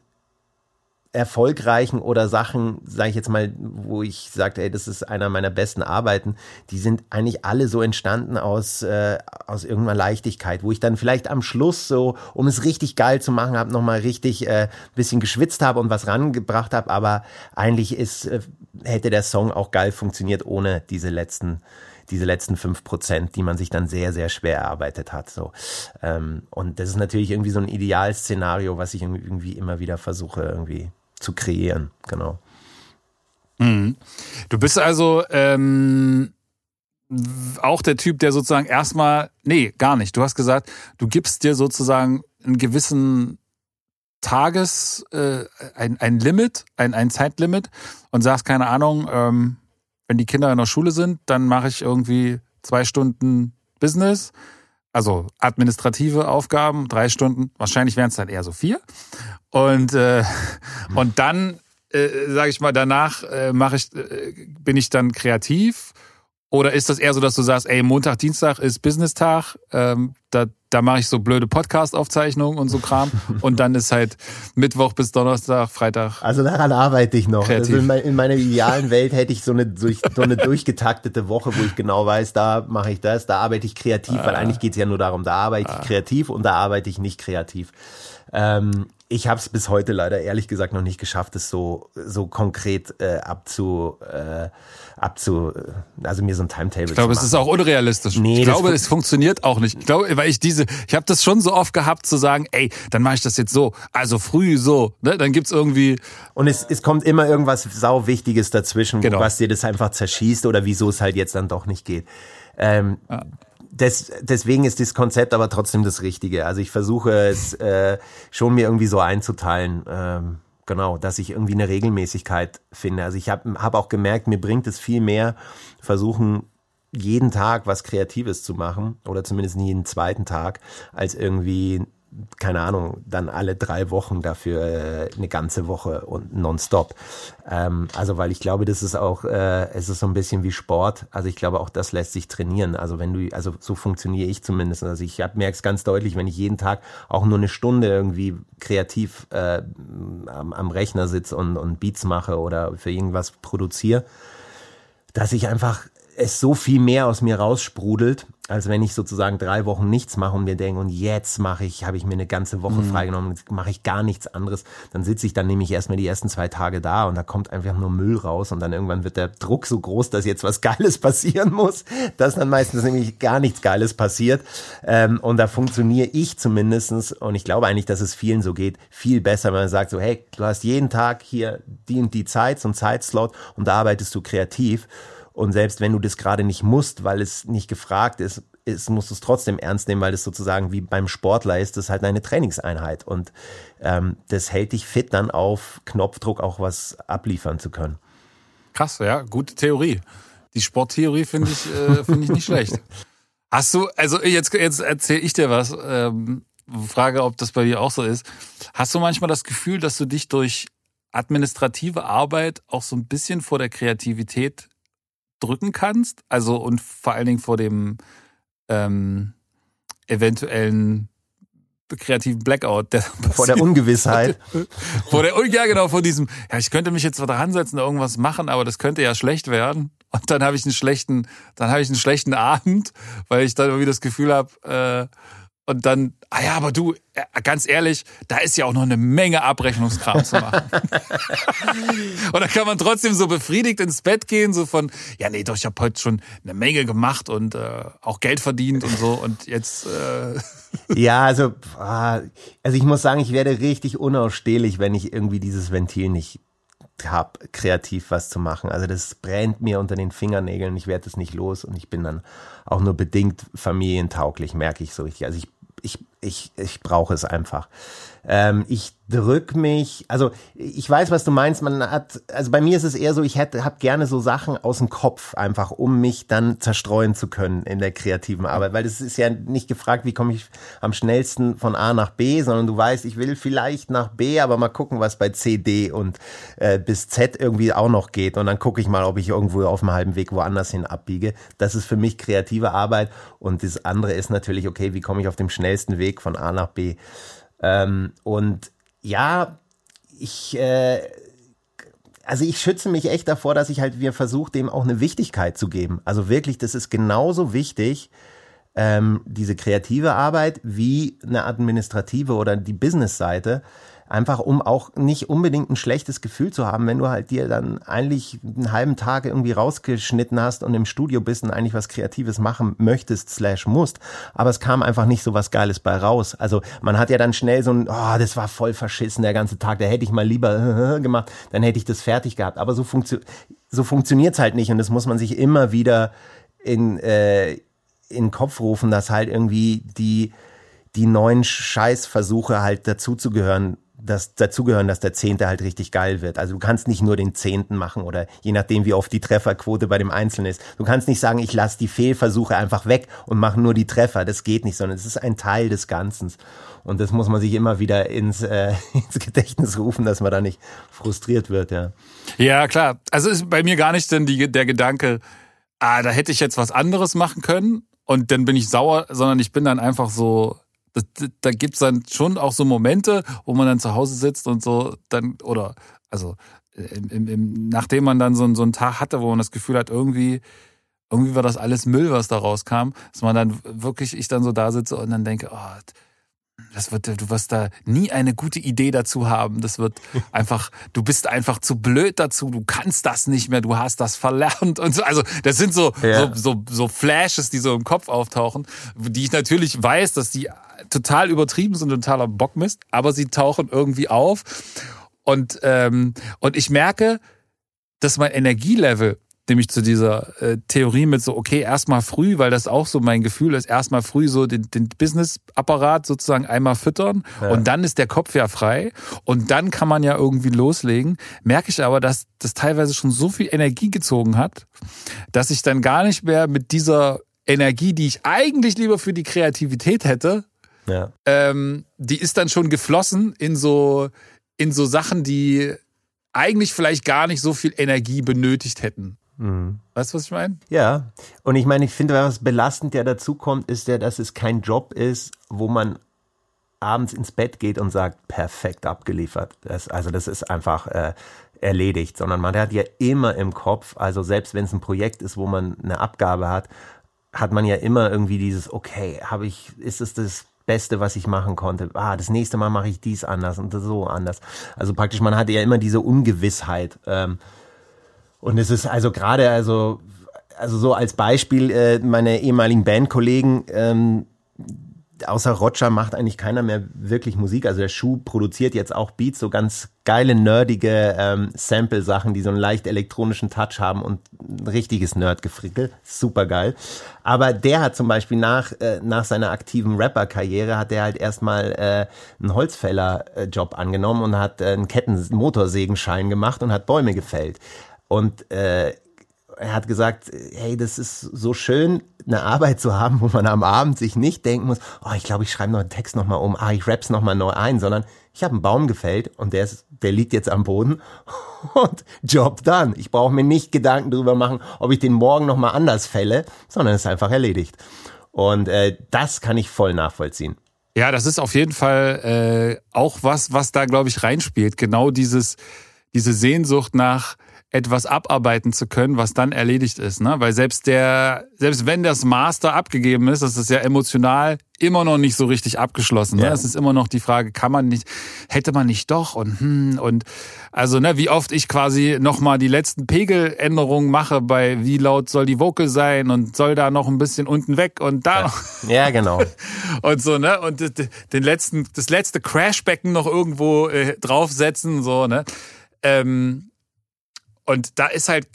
erfolgreichen oder Sachen, sage ich jetzt mal, wo ich sagte, ey, das ist einer meiner besten Arbeiten, die sind eigentlich alle so entstanden aus, äh, aus irgendeiner Leichtigkeit, wo ich dann vielleicht am Schluss so, um es richtig geil zu machen, habe nochmal richtig äh, bisschen geschwitzt habe und was rangebracht habe, aber eigentlich ist, äh, hätte der Song auch geil funktioniert ohne diese letzten diese letzten fünf Prozent, die man sich dann sehr, sehr schwer erarbeitet hat. So. Ähm, und das ist natürlich irgendwie so ein Idealszenario, was ich irgendwie immer wieder versuche, irgendwie zu kreieren. Genau. Mhm. Du bist also ähm, auch der Typ, der sozusagen erstmal, nee, gar nicht. Du hast gesagt, du gibst dir sozusagen einen gewissen Tages, äh, ein, ein Limit, ein, ein Zeitlimit und sagst, keine Ahnung, ähm, wenn die Kinder in der Schule sind, dann mache ich irgendwie zwei Stunden Business, also administrative Aufgaben, drei Stunden, wahrscheinlich wären es dann eher so vier. Und, äh, und dann, äh, sage ich mal, danach äh, mache ich, äh, bin ich dann kreativ. Oder ist das eher so, dass du sagst, ey, Montag, Dienstag ist Business-Tag, ähm, da, da mache ich so blöde Podcast-Aufzeichnungen und so Kram. und dann ist halt Mittwoch bis Donnerstag, Freitag. Also daran arbeite ich noch. Also in, mein, in, meiner idealen Welt hätte ich so eine, so eine durchgetaktete Woche, wo ich genau weiß, da mache ich das, da arbeite ich kreativ, ah. weil eigentlich geht's ja nur darum, da arbeite ich ah. kreativ und da arbeite ich nicht kreativ. Ähm, ich habe es bis heute leider ehrlich gesagt noch nicht geschafft, es so so konkret äh, abzu äh, abzu also mir so ein Timetable. Ich glaube, es ist auch unrealistisch. Nee, ich glaube, es funktioniert auch nicht. Ich glaube, weil ich diese, ich habe das schon so oft gehabt zu sagen, ey, dann mache ich das jetzt so, also früh so, ne? Dann gibt's irgendwie und es, es kommt immer irgendwas sau Wichtiges dazwischen, genau. was dir das einfach zerschießt oder wieso es halt jetzt dann doch nicht geht. Ähm, ja des, deswegen ist das Konzept aber trotzdem das Richtige. Also ich versuche es äh, schon mir irgendwie so einzuteilen. Ähm, genau, dass ich irgendwie eine Regelmäßigkeit finde. Also ich habe hab auch gemerkt, mir bringt es viel mehr, versuchen jeden Tag was Kreatives zu machen oder zumindest jeden zweiten Tag, als irgendwie keine Ahnung, dann alle drei Wochen dafür äh, eine ganze Woche und nonstop. Ähm, also weil ich glaube, das ist auch, äh, es ist so ein bisschen wie Sport. Also ich glaube auch, das lässt sich trainieren. Also wenn du, also so funktioniere ich zumindest. Also ich merke es ganz deutlich, wenn ich jeden Tag auch nur eine Stunde irgendwie kreativ äh, am, am Rechner sitze und, und Beats mache oder für irgendwas produziere, dass ich einfach es so viel mehr aus mir raussprudelt, als wenn ich sozusagen drei Wochen nichts mache und mir denke, und jetzt mache ich, habe ich mir eine ganze Woche mhm. freigenommen, mache ich gar nichts anderes. Dann sitze ich dann nämlich erstmal die ersten zwei Tage da und da kommt einfach nur Müll raus und dann irgendwann wird der Druck so groß, dass jetzt was Geiles passieren muss, dass dann meistens nämlich gar nichts Geiles passiert. Ähm, und da funktioniere ich zumindestens und ich glaube eigentlich, dass es vielen so geht, viel besser, wenn man sagt so, hey, du hast jeden Tag hier die und die Zeit, so ein Zeitslot und da arbeitest du kreativ. Und selbst wenn du das gerade nicht musst, weil es nicht gefragt ist, ist musst du es trotzdem ernst nehmen, weil es sozusagen wie beim Sportler ist, das ist halt eine Trainingseinheit. Und ähm, das hält dich fit, dann auf Knopfdruck auch was abliefern zu können. Krass, ja, gute Theorie. Die Sporttheorie finde ich, äh, finde ich nicht schlecht. Hast du, also jetzt, jetzt erzähle ich dir was, ähm, frage, ob das bei dir auch so ist. Hast du manchmal das Gefühl, dass du dich durch administrative Arbeit auch so ein bisschen vor der Kreativität drücken kannst. Also und vor allen Dingen vor dem ähm, eventuellen kreativen Blackout. Der vor der Ungewissheit. vor der, ja genau, vor diesem, ja, ich könnte mich jetzt da hinsetzen, irgendwas machen, aber das könnte ja schlecht werden. Und dann habe ich einen schlechten, dann habe ich einen schlechten Abend, weil ich dann irgendwie das Gefühl habe, äh, und dann, ah ja, aber du, äh, ganz ehrlich, da ist ja auch noch eine Menge Abrechnungskram zu machen. und dann kann man trotzdem so befriedigt ins Bett gehen, so von, ja nee, doch, ich habe heute schon eine Menge gemacht und äh, auch Geld verdient und so und jetzt. Äh ja, also, ah, also ich muss sagen, ich werde richtig unausstehlich, wenn ich irgendwie dieses Ventil nicht habe, kreativ was zu machen. Also das brennt mir unter den Fingernägeln, ich werde es nicht los und ich bin dann auch nur bedingt familientauglich, merke ich so richtig. Also ich ich, ich, ich brauche es einfach. Ähm, ich drück mich, also ich weiß, was du meinst. Man hat, also bei mir ist es eher so, ich hätte, habe gerne so Sachen aus dem Kopf einfach, um mich dann zerstreuen zu können in der kreativen Arbeit, weil es ist ja nicht gefragt, wie komme ich am schnellsten von A nach B, sondern du weißt, ich will vielleicht nach B, aber mal gucken, was bei C, D und äh, bis Z irgendwie auch noch geht und dann gucke ich mal, ob ich irgendwo auf dem halben Weg woanders hin abbiege. Das ist für mich kreative Arbeit und das andere ist natürlich, okay, wie komme ich auf dem schnellsten Weg von A nach B? Ähm, und ja, ich, äh, also ich schütze mich echt davor, dass ich halt, wir versuche, dem auch eine Wichtigkeit zu geben. Also wirklich, das ist genauso wichtig, ähm, diese kreative Arbeit wie eine administrative oder die Business-Seite einfach um auch nicht unbedingt ein schlechtes Gefühl zu haben, wenn du halt dir dann eigentlich einen halben Tag irgendwie rausgeschnitten hast und im Studio bist und eigentlich was Kreatives machen möchtest, slash musst, aber es kam einfach nicht so was Geiles bei raus. Also man hat ja dann schnell so ein, oh, das war voll verschissen der ganze Tag, da hätte ich mal lieber gemacht, dann hätte ich das fertig gehabt. Aber so, funktio so funktioniert's halt nicht. Und das muss man sich immer wieder in, äh, in den Kopf rufen, dass halt irgendwie die, die neuen Scheißversuche halt dazuzugehören das dazugehören, dass der Zehnte halt richtig geil wird. Also du kannst nicht nur den Zehnten machen oder je nachdem, wie oft die Trefferquote bei dem Einzelnen ist. Du kannst nicht sagen, ich lasse die Fehlversuche einfach weg und mache nur die Treffer. Das geht nicht, sondern es ist ein Teil des Ganzen. Und das muss man sich immer wieder ins, äh, ins Gedächtnis rufen, dass man da nicht frustriert wird, ja. Ja, klar. Also ist bei mir gar nicht denn die, der Gedanke, ah, da hätte ich jetzt was anderes machen können und dann bin ich sauer, sondern ich bin dann einfach so, das, da gibt's dann schon auch so Momente, wo man dann zu Hause sitzt und so dann, oder also im, im, im, nachdem man dann so, so einen Tag hatte, wo man das Gefühl hat, irgendwie, irgendwie war das alles Müll, was da rauskam, dass man dann wirklich, ich dann so da sitze und dann denke, oh, das wird, du wirst da nie eine gute Idee dazu haben. Das wird einfach, du bist einfach zu blöd dazu. Du kannst das nicht mehr. Du hast das verlernt und so. Also, das sind so, ja. so, so, so Flashes, die so im Kopf auftauchen, die ich natürlich weiß, dass die total übertrieben sind, totaler Bockmist, aber sie tauchen irgendwie auf. Und, ähm, und ich merke, dass mein Energielevel nämlich zu dieser äh, Theorie mit so, okay, erstmal früh, weil das auch so mein Gefühl ist, erstmal früh so den, den Business-Apparat sozusagen einmal füttern ja. und dann ist der Kopf ja frei und dann kann man ja irgendwie loslegen. Merke ich aber, dass das teilweise schon so viel Energie gezogen hat, dass ich dann gar nicht mehr mit dieser Energie, die ich eigentlich lieber für die Kreativität hätte, ja. ähm, die ist dann schon geflossen in so, in so Sachen, die eigentlich vielleicht gar nicht so viel Energie benötigt hätten. Mhm. Weißt du, was ich meine? Ja. Und ich meine, ich finde, was belastend ja dazu kommt, ist ja, dass es kein Job ist, wo man abends ins Bett geht und sagt, perfekt abgeliefert. Das, also das ist einfach äh, erledigt, sondern man hat ja immer im Kopf, also selbst wenn es ein Projekt ist, wo man eine Abgabe hat, hat man ja immer irgendwie dieses, okay, habe ich, ist es das Beste, was ich machen konnte. Ah, das nächste Mal mache ich dies anders und so anders. Also praktisch, man hatte ja immer diese Ungewissheit. Ähm, und es ist also gerade, also, also so als Beispiel, äh, meine ehemaligen Bandkollegen, ähm, außer Roger macht eigentlich keiner mehr wirklich Musik. Also der Schuh produziert jetzt auch Beats, so ganz geile, nerdige ähm, Sample-Sachen, die so einen leicht elektronischen Touch haben und ein richtiges Nerd-Gefrickel. Super geil. Aber der hat zum Beispiel nach, äh, nach seiner aktiven Rapper-Karriere hat er halt erstmal äh, einen Holzfäller-Job angenommen und hat äh, einen Ketten-Motorsägenschein gemacht und hat Bäume gefällt. Und äh, er hat gesagt, hey, das ist so schön, eine Arbeit zu haben, wo man am Abend sich nicht denken muss, oh, ich glaube, ich schreibe noch einen Text nochmal um, ah, ich rap's nochmal neu ein, sondern ich habe einen Baum gefällt und der, ist, der liegt jetzt am Boden und Job done. Ich brauche mir nicht Gedanken darüber machen, ob ich den morgen nochmal anders fälle, sondern es ist einfach erledigt. Und äh, das kann ich voll nachvollziehen. Ja, das ist auf jeden Fall äh, auch was, was da, glaube ich, reinspielt. Genau dieses, diese Sehnsucht nach, etwas abarbeiten zu können, was dann erledigt ist. Ne? Weil selbst der, selbst wenn das Master abgegeben ist, das ist ja emotional immer noch nicht so richtig abgeschlossen. Ne? Es ist immer noch die Frage, kann man nicht, hätte man nicht doch und hm, und also ne, wie oft ich quasi nochmal die letzten Pegeländerungen mache bei wie laut soll die Vocal sein und soll da noch ein bisschen unten weg und da ja, ja genau und so ne und den letzten das letzte Crashbecken noch irgendwo äh, draufsetzen so ne ähm, und da ist halt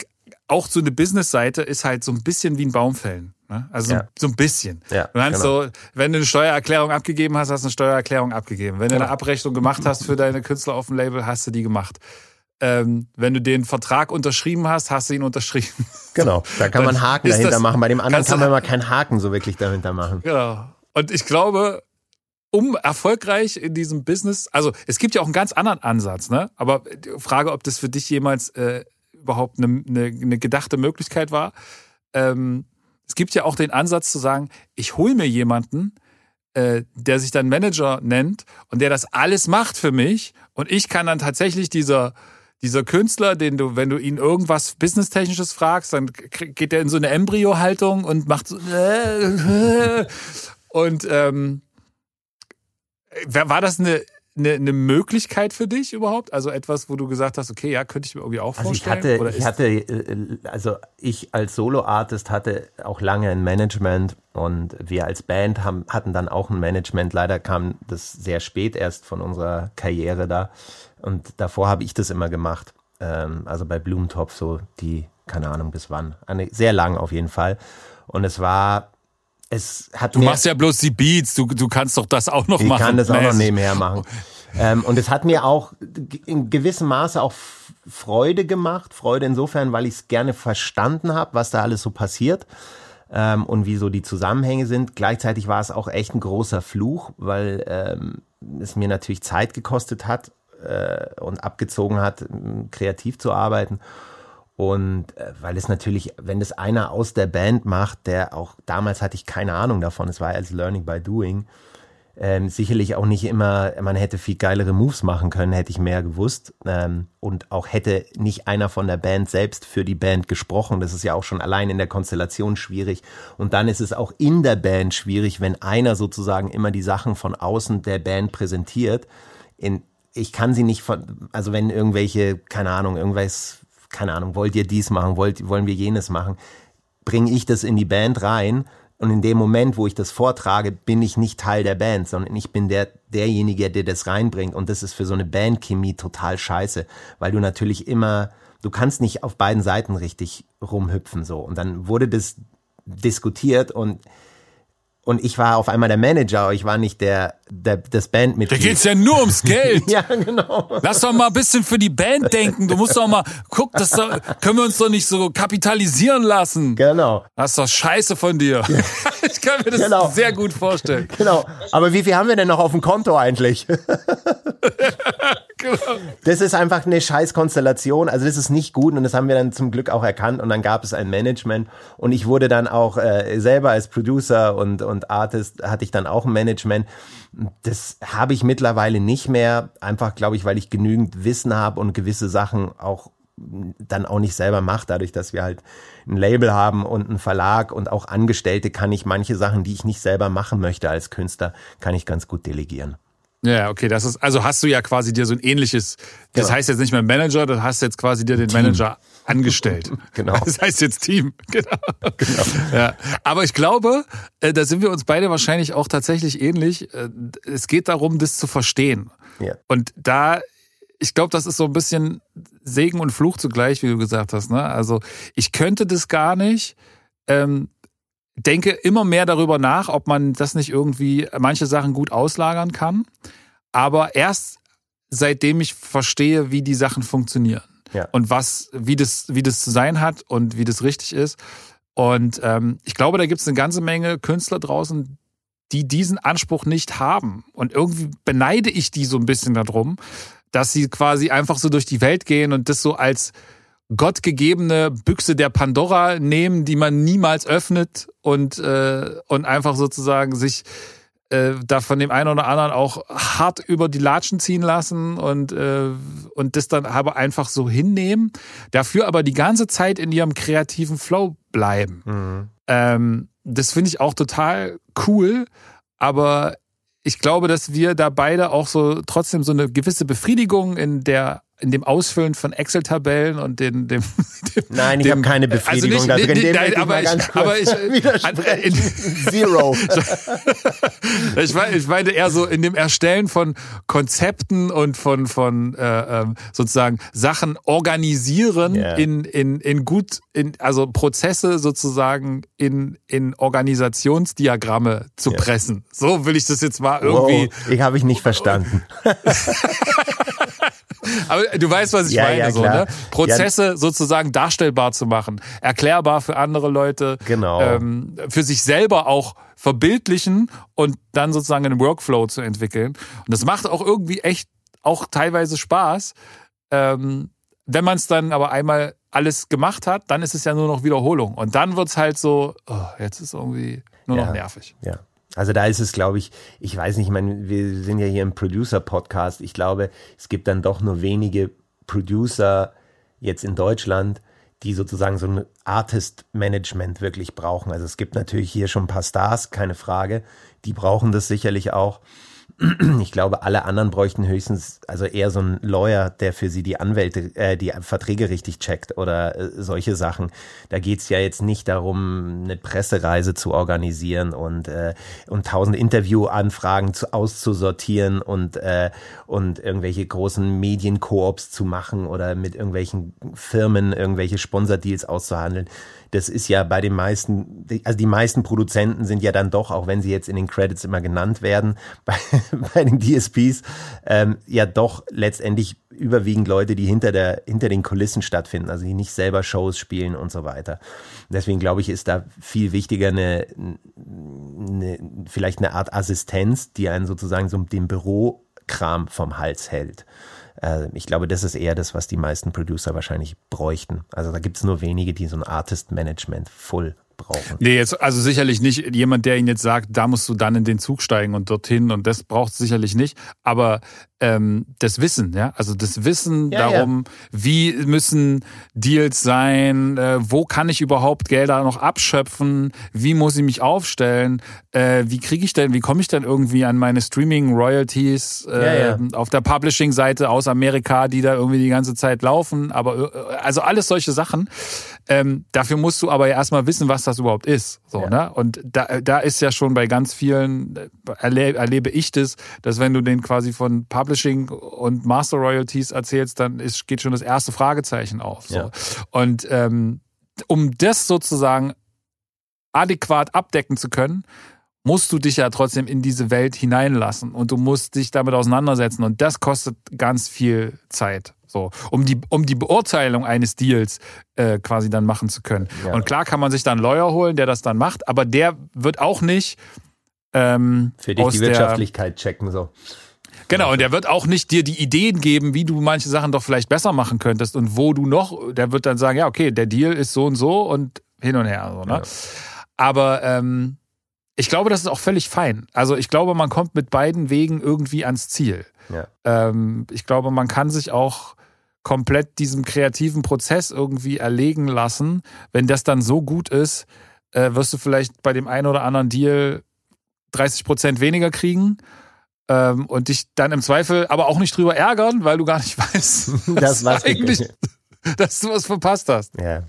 auch so eine Business-Seite ist halt so ein bisschen wie ein Baumfällen. Ne? Also Ja. so ein bisschen. Ja, du kannst genau. so, wenn du eine Steuererklärung abgegeben hast, hast du eine Steuererklärung abgegeben. Wenn du Genau. eine Abrechnung gemacht hast für deine Künstler auf dem Label, hast du die gemacht. Ähm, wenn du den Vertrag unterschrieben hast, hast du ihn unterschrieben. Genau, da kann man Haken dahinter das- machen. Bei dem anderen kann du- man mal keinen Haken so wirklich dahinter machen. Genau. Und ich glaube, um erfolgreich in diesem Business, also es gibt ja auch einen ganz anderen Ansatz, ne? Aber die Frage, ob das für dich jemals äh, überhaupt eine, eine, eine gedachte Möglichkeit war. Ähm, es gibt ja auch den Ansatz zu sagen, ich hole mir jemanden, äh, der sich dann Manager nennt und der das alles macht für mich und ich kann dann tatsächlich dieser dieser Künstler, den du, wenn du ihn irgendwas Businesstechnisches fragst, dann geht er in so eine Embryo-Haltung und macht so und ähm, war das eine, eine, eine Möglichkeit für dich überhaupt? Also etwas, wo du gesagt hast, okay, ja, könnte ich mir irgendwie auch Also ich vorstellen? hatte, Oder ich hatte, äh, also ich als Solo-Artist hatte auch lange ein Management und wir als Band haben, hatten dann auch ein Management. Leider kam das sehr spät erst von unserer Karriere da und davor habe ich das immer gemacht. Ähm, also bei Blumentopf so die, keine Ahnung bis wann, eine, sehr lang auf jeden Fall. Und es war, es hat du machst ja bloß die Beats, du, du kannst doch das auch noch ich machen. kann das auch noch nebenher machen. Ähm, und es hat mir auch in gewissem Maße auch Freude gemacht. Freude insofern, weil ich es gerne verstanden habe, was da alles so passiert ähm, und wie so die Zusammenhänge sind. Gleichzeitig war es auch echt ein großer Fluch, weil ähm, es mir natürlich Zeit gekostet hat äh, und abgezogen hat, kreativ zu arbeiten. Und äh, weil es natürlich, wenn das einer aus der Band macht, der auch damals hatte ich keine Ahnung davon, es war als Learning by Doing, ähm, sicherlich auch nicht immer, man hätte viel geilere Moves machen können, hätte ich mehr gewusst. Ähm, und auch hätte nicht einer von der Band selbst für die Band gesprochen. Das ist ja auch schon allein in der Konstellation schwierig. Und dann ist es auch in der Band schwierig, wenn einer sozusagen immer die Sachen von außen der Band präsentiert. In, ich kann sie nicht von, also wenn irgendwelche, keine Ahnung, irgendwas, keine Ahnung, wollt ihr dies machen, wollt, wollen wir jenes machen, bringe ich das in die Band rein und in dem Moment, wo ich das vortrage, bin ich nicht Teil der Band, sondern ich bin der derjenige, der das reinbringt und das ist für so eine Bandchemie total scheiße, weil du natürlich immer du kannst nicht auf beiden Seiten richtig rumhüpfen so. Und dann wurde das diskutiert und und ich war auf einmal der Manager, ich war nicht der, der das Da Bandmitglied. geht's ja nur ums Geld. ja, genau. Lass doch mal ein bisschen für die Band denken. Du musst doch mal, guck, das doch, können wir uns doch nicht so kapitalisieren lassen. Genau. Das ist doch scheiße von dir. Ich kann mir das Genau. sehr gut vorstellen. Genau. Aber wie viel haben wir denn noch auf dem Konto eigentlich? Genau. Das ist einfach eine Scheißkonstellation. Also das ist nicht gut und das haben wir dann zum Glück auch erkannt und dann gab es ein Management und ich wurde dann auch äh, selber als Producer und, und Artist hatte ich dann auch ein Management. Das habe ich mittlerweile nicht mehr, einfach glaube ich, weil ich genügend Wissen habe und gewisse Sachen auch dann auch nicht selber mache, dadurch, dass wir halt ein Label haben und einen Verlag und auch Angestellte kann ich manche Sachen, die ich nicht selber machen möchte als Künstler, kann ich ganz gut delegieren. Ja, okay, das ist, also hast du ja quasi dir so ein ähnliches, das Genau. heißt jetzt nicht mehr Manager, das hast jetzt quasi dir den Manager angestellt. Genau. Das heißt jetzt Team. Genau. Ja. Aber ich glaube, äh, da sind wir uns beide wahrscheinlich auch tatsächlich ähnlich. Äh, Es geht darum, das zu verstehen. Ja. Und da, ich glaube, das ist so ein bisschen Segen und Fluch zugleich, wie du gesagt hast. Ne? Also ich könnte das gar nicht. Ähm, denke immer mehr darüber nach, ob man das nicht irgendwie manche Sachen gut auslagern kann. Aber erst seitdem ich verstehe, wie die Sachen funktionieren Ja. und was, wie das, wie das zu sein hat und wie das richtig ist. Und ähm, ich glaube, da gibt es eine ganze Menge Künstler draußen, die diesen Anspruch nicht haben. Und irgendwie beneide ich die so ein bisschen darum, dass sie quasi einfach so durch die Welt gehen und das so als gottgegebene Büchse der Pandora nehmen, die man niemals öffnet und, äh, und einfach sozusagen sich äh, da von dem einen oder anderen auch hart über die Latschen ziehen lassen und, äh, und das dann aber einfach so hinnehmen, dafür aber die ganze Zeit in ihrem kreativen Flow bleiben. Ähm, das finde ich auch total cool, aber ich glaube, dass wir da beide auch so trotzdem so eine gewisse Befriedigung in der in dem Ausfüllen von Excel-Tabellen und den, dem, dem Nein, ich habe keine Befriedigung also nicht, da drin. Nicht, nein, aber, ich, aber ich, äh, Zero. ich, meine, ich meine eher so in dem Erstellen von Konzepten und von, von äh, ähm, sozusagen Sachen organisieren yeah. in, in, in gut, in, also Prozesse sozusagen in, in Organisationsdiagramme zu yeah. pressen. So will ich das jetzt mal irgendwie. Wow, ich habe ich nicht verstanden. Aber du weißt, was ich ja, meine, ja, so, ne? Prozesse ja. sozusagen darstellbar zu machen, erklärbar für andere Leute, genau. ähm, für sich selber auch verbildlichen und dann sozusagen einen Workflow zu entwickeln. Und das macht auch irgendwie echt auch teilweise Spaß. Ähm, wenn man es dann aber einmal alles gemacht hat, dann ist es ja nur noch Wiederholung. Und dann wird es halt so, oh, jetzt ist irgendwie nur noch nervig. Ja. Also da ist es, glaube ich, ich weiß nicht, ich meine, wir sind ja hier im Producer-Podcast. Ich glaube, es gibt dann doch nur wenige Producer jetzt in Deutschland, die sozusagen so ein Artist-Management wirklich brauchen. Also es gibt natürlich hier schon ein paar Stars, keine Frage. Die brauchen das sicherlich auch. Ich glaube, alle anderen bräuchten höchstens, also eher so ein Lawyer, der für sie die Anwälte, äh, die Verträge richtig checkt oder äh, solche Sachen. Da geht's ja jetzt nicht darum, eine Pressereise zu organisieren und, äh, und tausend Interviewanfragen zu, auszusortieren und, äh, und irgendwelche großen Medienkoops zu machen oder mit irgendwelchen Firmen irgendwelche Sponsordeals auszuhandeln das ist ja bei den meisten, also die meisten Produzenten sind ja dann doch, auch wenn sie jetzt in den Credits immer genannt werden, bei, bei den DSPs, ähm, ja doch letztendlich überwiegend Leute, die hinter der, hinter den Kulissen stattfinden, also die nicht selber Shows spielen und so weiter. Deswegen glaube ich, ist da viel wichtiger eine, eine vielleicht eine Art Assistenz, die einen sozusagen so den Bürokram vom Hals hält. Äh, ich glaube, das ist eher das, was die meisten Producer wahrscheinlich bräuchten. Also da gibt es nur wenige, die so ein Artist-Management voll brauchen. Nee, jetzt also sicherlich nicht jemand, der ihnen jetzt sagt, da musst du dann in den Zug steigen und dorthin und das braucht es sicherlich nicht. Aber ähm, das Wissen, ja, also das Wissen ja, darum, ja. wie müssen Deals sein, äh, wo kann ich überhaupt Gelder noch abschöpfen, wie muss ich mich aufstellen, äh, wie kriege ich denn, wie komme ich denn irgendwie an meine Streaming-Royalties äh, ja, auf der Publishing-Seite aus Amerika, die da irgendwie die ganze Zeit laufen, aber äh, also alles solche Sachen. Ähm, dafür musst du aber ja erstmal wissen, was das überhaupt ist. So, ja. ne? Und da, da ist ja schon bei ganz vielen, erlebe, erlebe ich das, dass wenn du den quasi von Publishing und Master Royalties erzählst, dann ist, geht schon das erste Fragezeichen auf. So. Ja. Und ähm, um das sozusagen adäquat abdecken zu können, musst du dich ja trotzdem in diese Welt hineinlassen und du musst dich damit auseinandersetzen und das kostet ganz viel Zeit. So, um die, um die Beurteilung eines Deals äh, quasi dann machen zu können. Ja. Und klar kann man sich dann einen Lawyer holen, der das dann macht, aber der wird auch nicht ähm, für dich die Wirtschaftlichkeit checken so. Genau, und der wird auch nicht dir die Ideen geben, wie du manche Sachen doch vielleicht besser machen könntest und wo du noch, der wird dann sagen, ja, okay, der Deal ist so und so und hin und her. So, ne? Ja. Aber ähm, ich glaube, das ist auch völlig fein. Also ich glaube, man kommt mit beiden Wegen irgendwie ans Ziel. Ja. Ähm, ich glaube, man kann sich auch komplett diesem kreativen Prozess irgendwie erlegen lassen. Wenn das dann so gut ist, äh, wirst du vielleicht bei dem einen oder anderen Deal 30 Prozent weniger kriegen. Ähm, und dich dann im Zweifel aber auch nicht drüber ärgern, weil du gar nicht weißt, das was eigentlich, dass du was verpasst hast. Ja.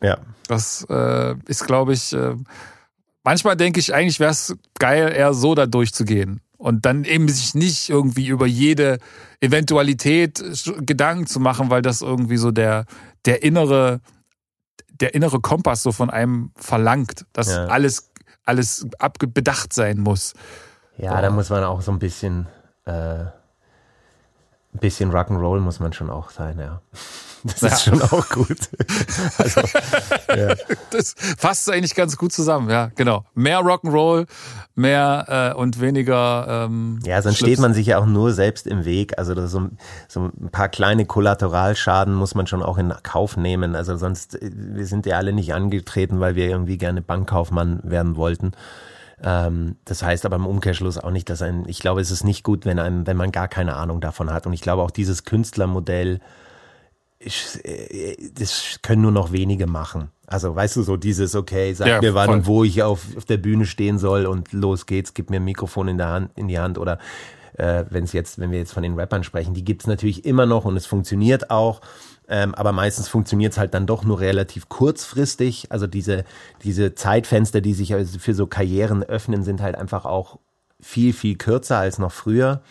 ja. Das äh, ist, glaube ich, äh, manchmal denke ich, eigentlich wäre es geil, eher so da durchzugehen und dann eben sich nicht irgendwie über jede Eventualität Gedanken zu machen, weil das irgendwie so der, der innere, der innere Kompass so von einem verlangt, dass ja. alles, alles abbedacht sein muss. Ja, so. da muss man auch so ein bisschen, äh, ein bisschen Rock'n'Roll muss man schon auch sein, ja. Das ja. ist schon auch gut. also, ja. Das fasst eigentlich ganz gut zusammen, ja, genau. Mehr Rock'n'Roll, mehr äh, und weniger. Ähm, ja, sonst Schlips. steht man sich ja auch nur selbst im Weg. Also so, so ein paar kleine Kollateralschaden muss man schon auch in Kauf nehmen. Also sonst, äh, wir sind ja alle nicht angetreten, weil wir irgendwie gerne Bankkaufmann werden wollten. Ähm, das heißt aber im Umkehrschluss auch nicht, dass ein, ich glaube, es ist nicht gut, wenn einem, wenn man gar keine Ahnung davon hat. Und ich glaube auch dieses Künstlermodell, ich, äh, das können nur noch wenige machen. Also weißt du, so dieses, okay, sag ja, mir wann, wo ich auf, auf der Bühne stehen soll und los geht's, gib mir ein Mikrofon in der Hand, in die Hand oder äh, wenn es jetzt, wenn wir jetzt von den Rappern sprechen, die gibt's natürlich immer noch und es funktioniert auch. Ähm, aber meistens funktioniert es halt dann doch nur relativ kurzfristig. Also diese, diese Zeitfenster, die sich also für so Karrieren öffnen, sind halt einfach auch viel, viel kürzer als noch früher.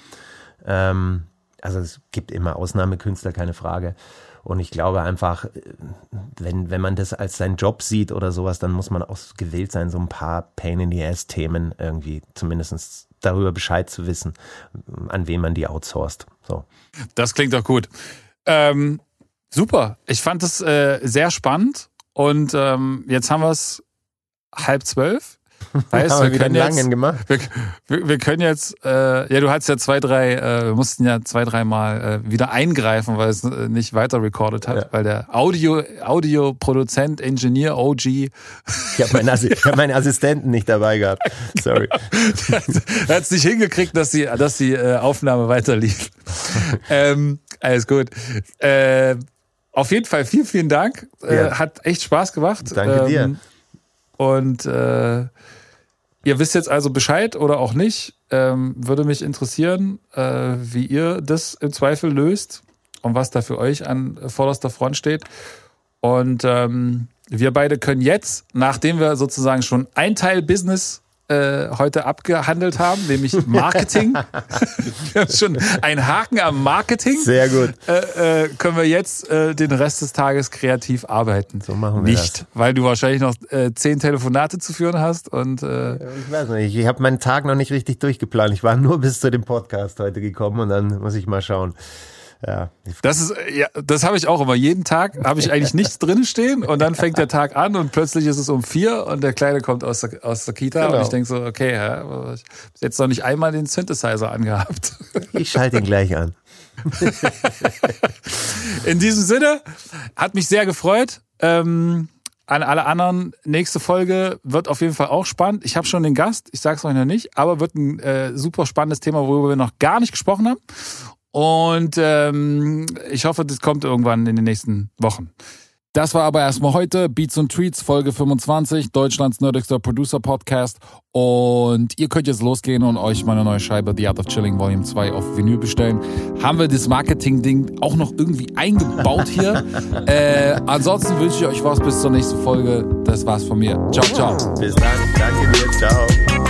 Ähm, also es gibt immer Ausnahmekünstler, keine Frage. Und ich glaube einfach, wenn, wenn man das als seinen Job sieht oder sowas, dann muss man auch gewillt sein, so ein paar Pain in the Ass Themen irgendwie zumindest darüber Bescheid zu wissen, an wen man die outsourced. So. Das klingt doch gut. Ähm, super. Ich fand es äh, sehr spannend. Und ähm, jetzt haben wir es halb zwölf. Weißt, wir, wir können jetzt, gemacht. Wir, wir, wir, können jetzt, äh, ja, du hattest ja zwei, drei, äh, wir mussten ja zwei, dreimal äh, wieder eingreifen, weil es äh, nicht weiter recorded hat, ja. weil der Audio, Audioproduzent, Engineer, OG. Ich habe meinen, Assi hab meinen Assistenten nicht dabei gehabt. Sorry. er hat es nicht hingekriegt, dass die, dass die äh, Aufnahme weiter lief. ähm, alles gut. Äh, auf jeden Fall vielen, vielen Dank. Äh, ja. Hat echt Spaß gemacht. Danke ähm, dir. Und äh, Ihr wisst jetzt also Bescheid oder auch nicht. Ähm, würde mich interessieren, äh, wie ihr das im Zweifel löst und was da für euch an vorderster Front steht. Und ähm, wir beide können jetzt, nachdem wir sozusagen schon ein Teil Business äh, heute abgehandelt haben, nämlich Marketing. wir haben schon einen Haken am Marketing. Sehr gut. Äh, äh, können wir jetzt äh, den Rest des Tages kreativ arbeiten. So machen wir Nicht, das. weil du wahrscheinlich noch äh, zehn Telefonate zu führen hast und ich weiß nicht, ich habe meinen Tag noch nicht richtig durchgeplant. Ich war nur bis zu dem Podcast heute gekommen und dann muss ich mal schauen. Ja. Das ist, ja, das habe ich auch immer. Jeden Tag habe ich eigentlich nichts drin stehen und dann fängt der Tag an und plötzlich ist es um vier und der Kleine kommt aus der, aus der Kita genau. und ich denke so, okay, ja, ich habe jetzt noch nicht einmal den Synthesizer angehabt. Ich schalte ihn gleich an. In diesem Sinne, hat mich sehr gefreut. Ähm, an alle anderen, nächste Folge wird auf jeden Fall auch spannend. Ich habe schon den Gast, ich sage es euch noch nicht, aber wird ein äh, super spannendes Thema, worüber wir noch gar nicht gesprochen haben. Und ähm, ich hoffe, das kommt irgendwann in den nächsten Wochen. Das war aber erstmal heute Beats und Tweets Folge 25, Deutschlands nerdigster Producer Podcast. Und ihr könnt jetzt losgehen und euch meine neue Scheibe The Art of Chilling Volume 2 auf Vinyl bestellen. Haben wir das Marketing-Ding auch noch irgendwie eingebaut hier? äh, ansonsten wünsche ich euch was bis zur nächsten Folge. Das war's von mir. Ciao, ciao. Bis dann. Danke dir. Ciao.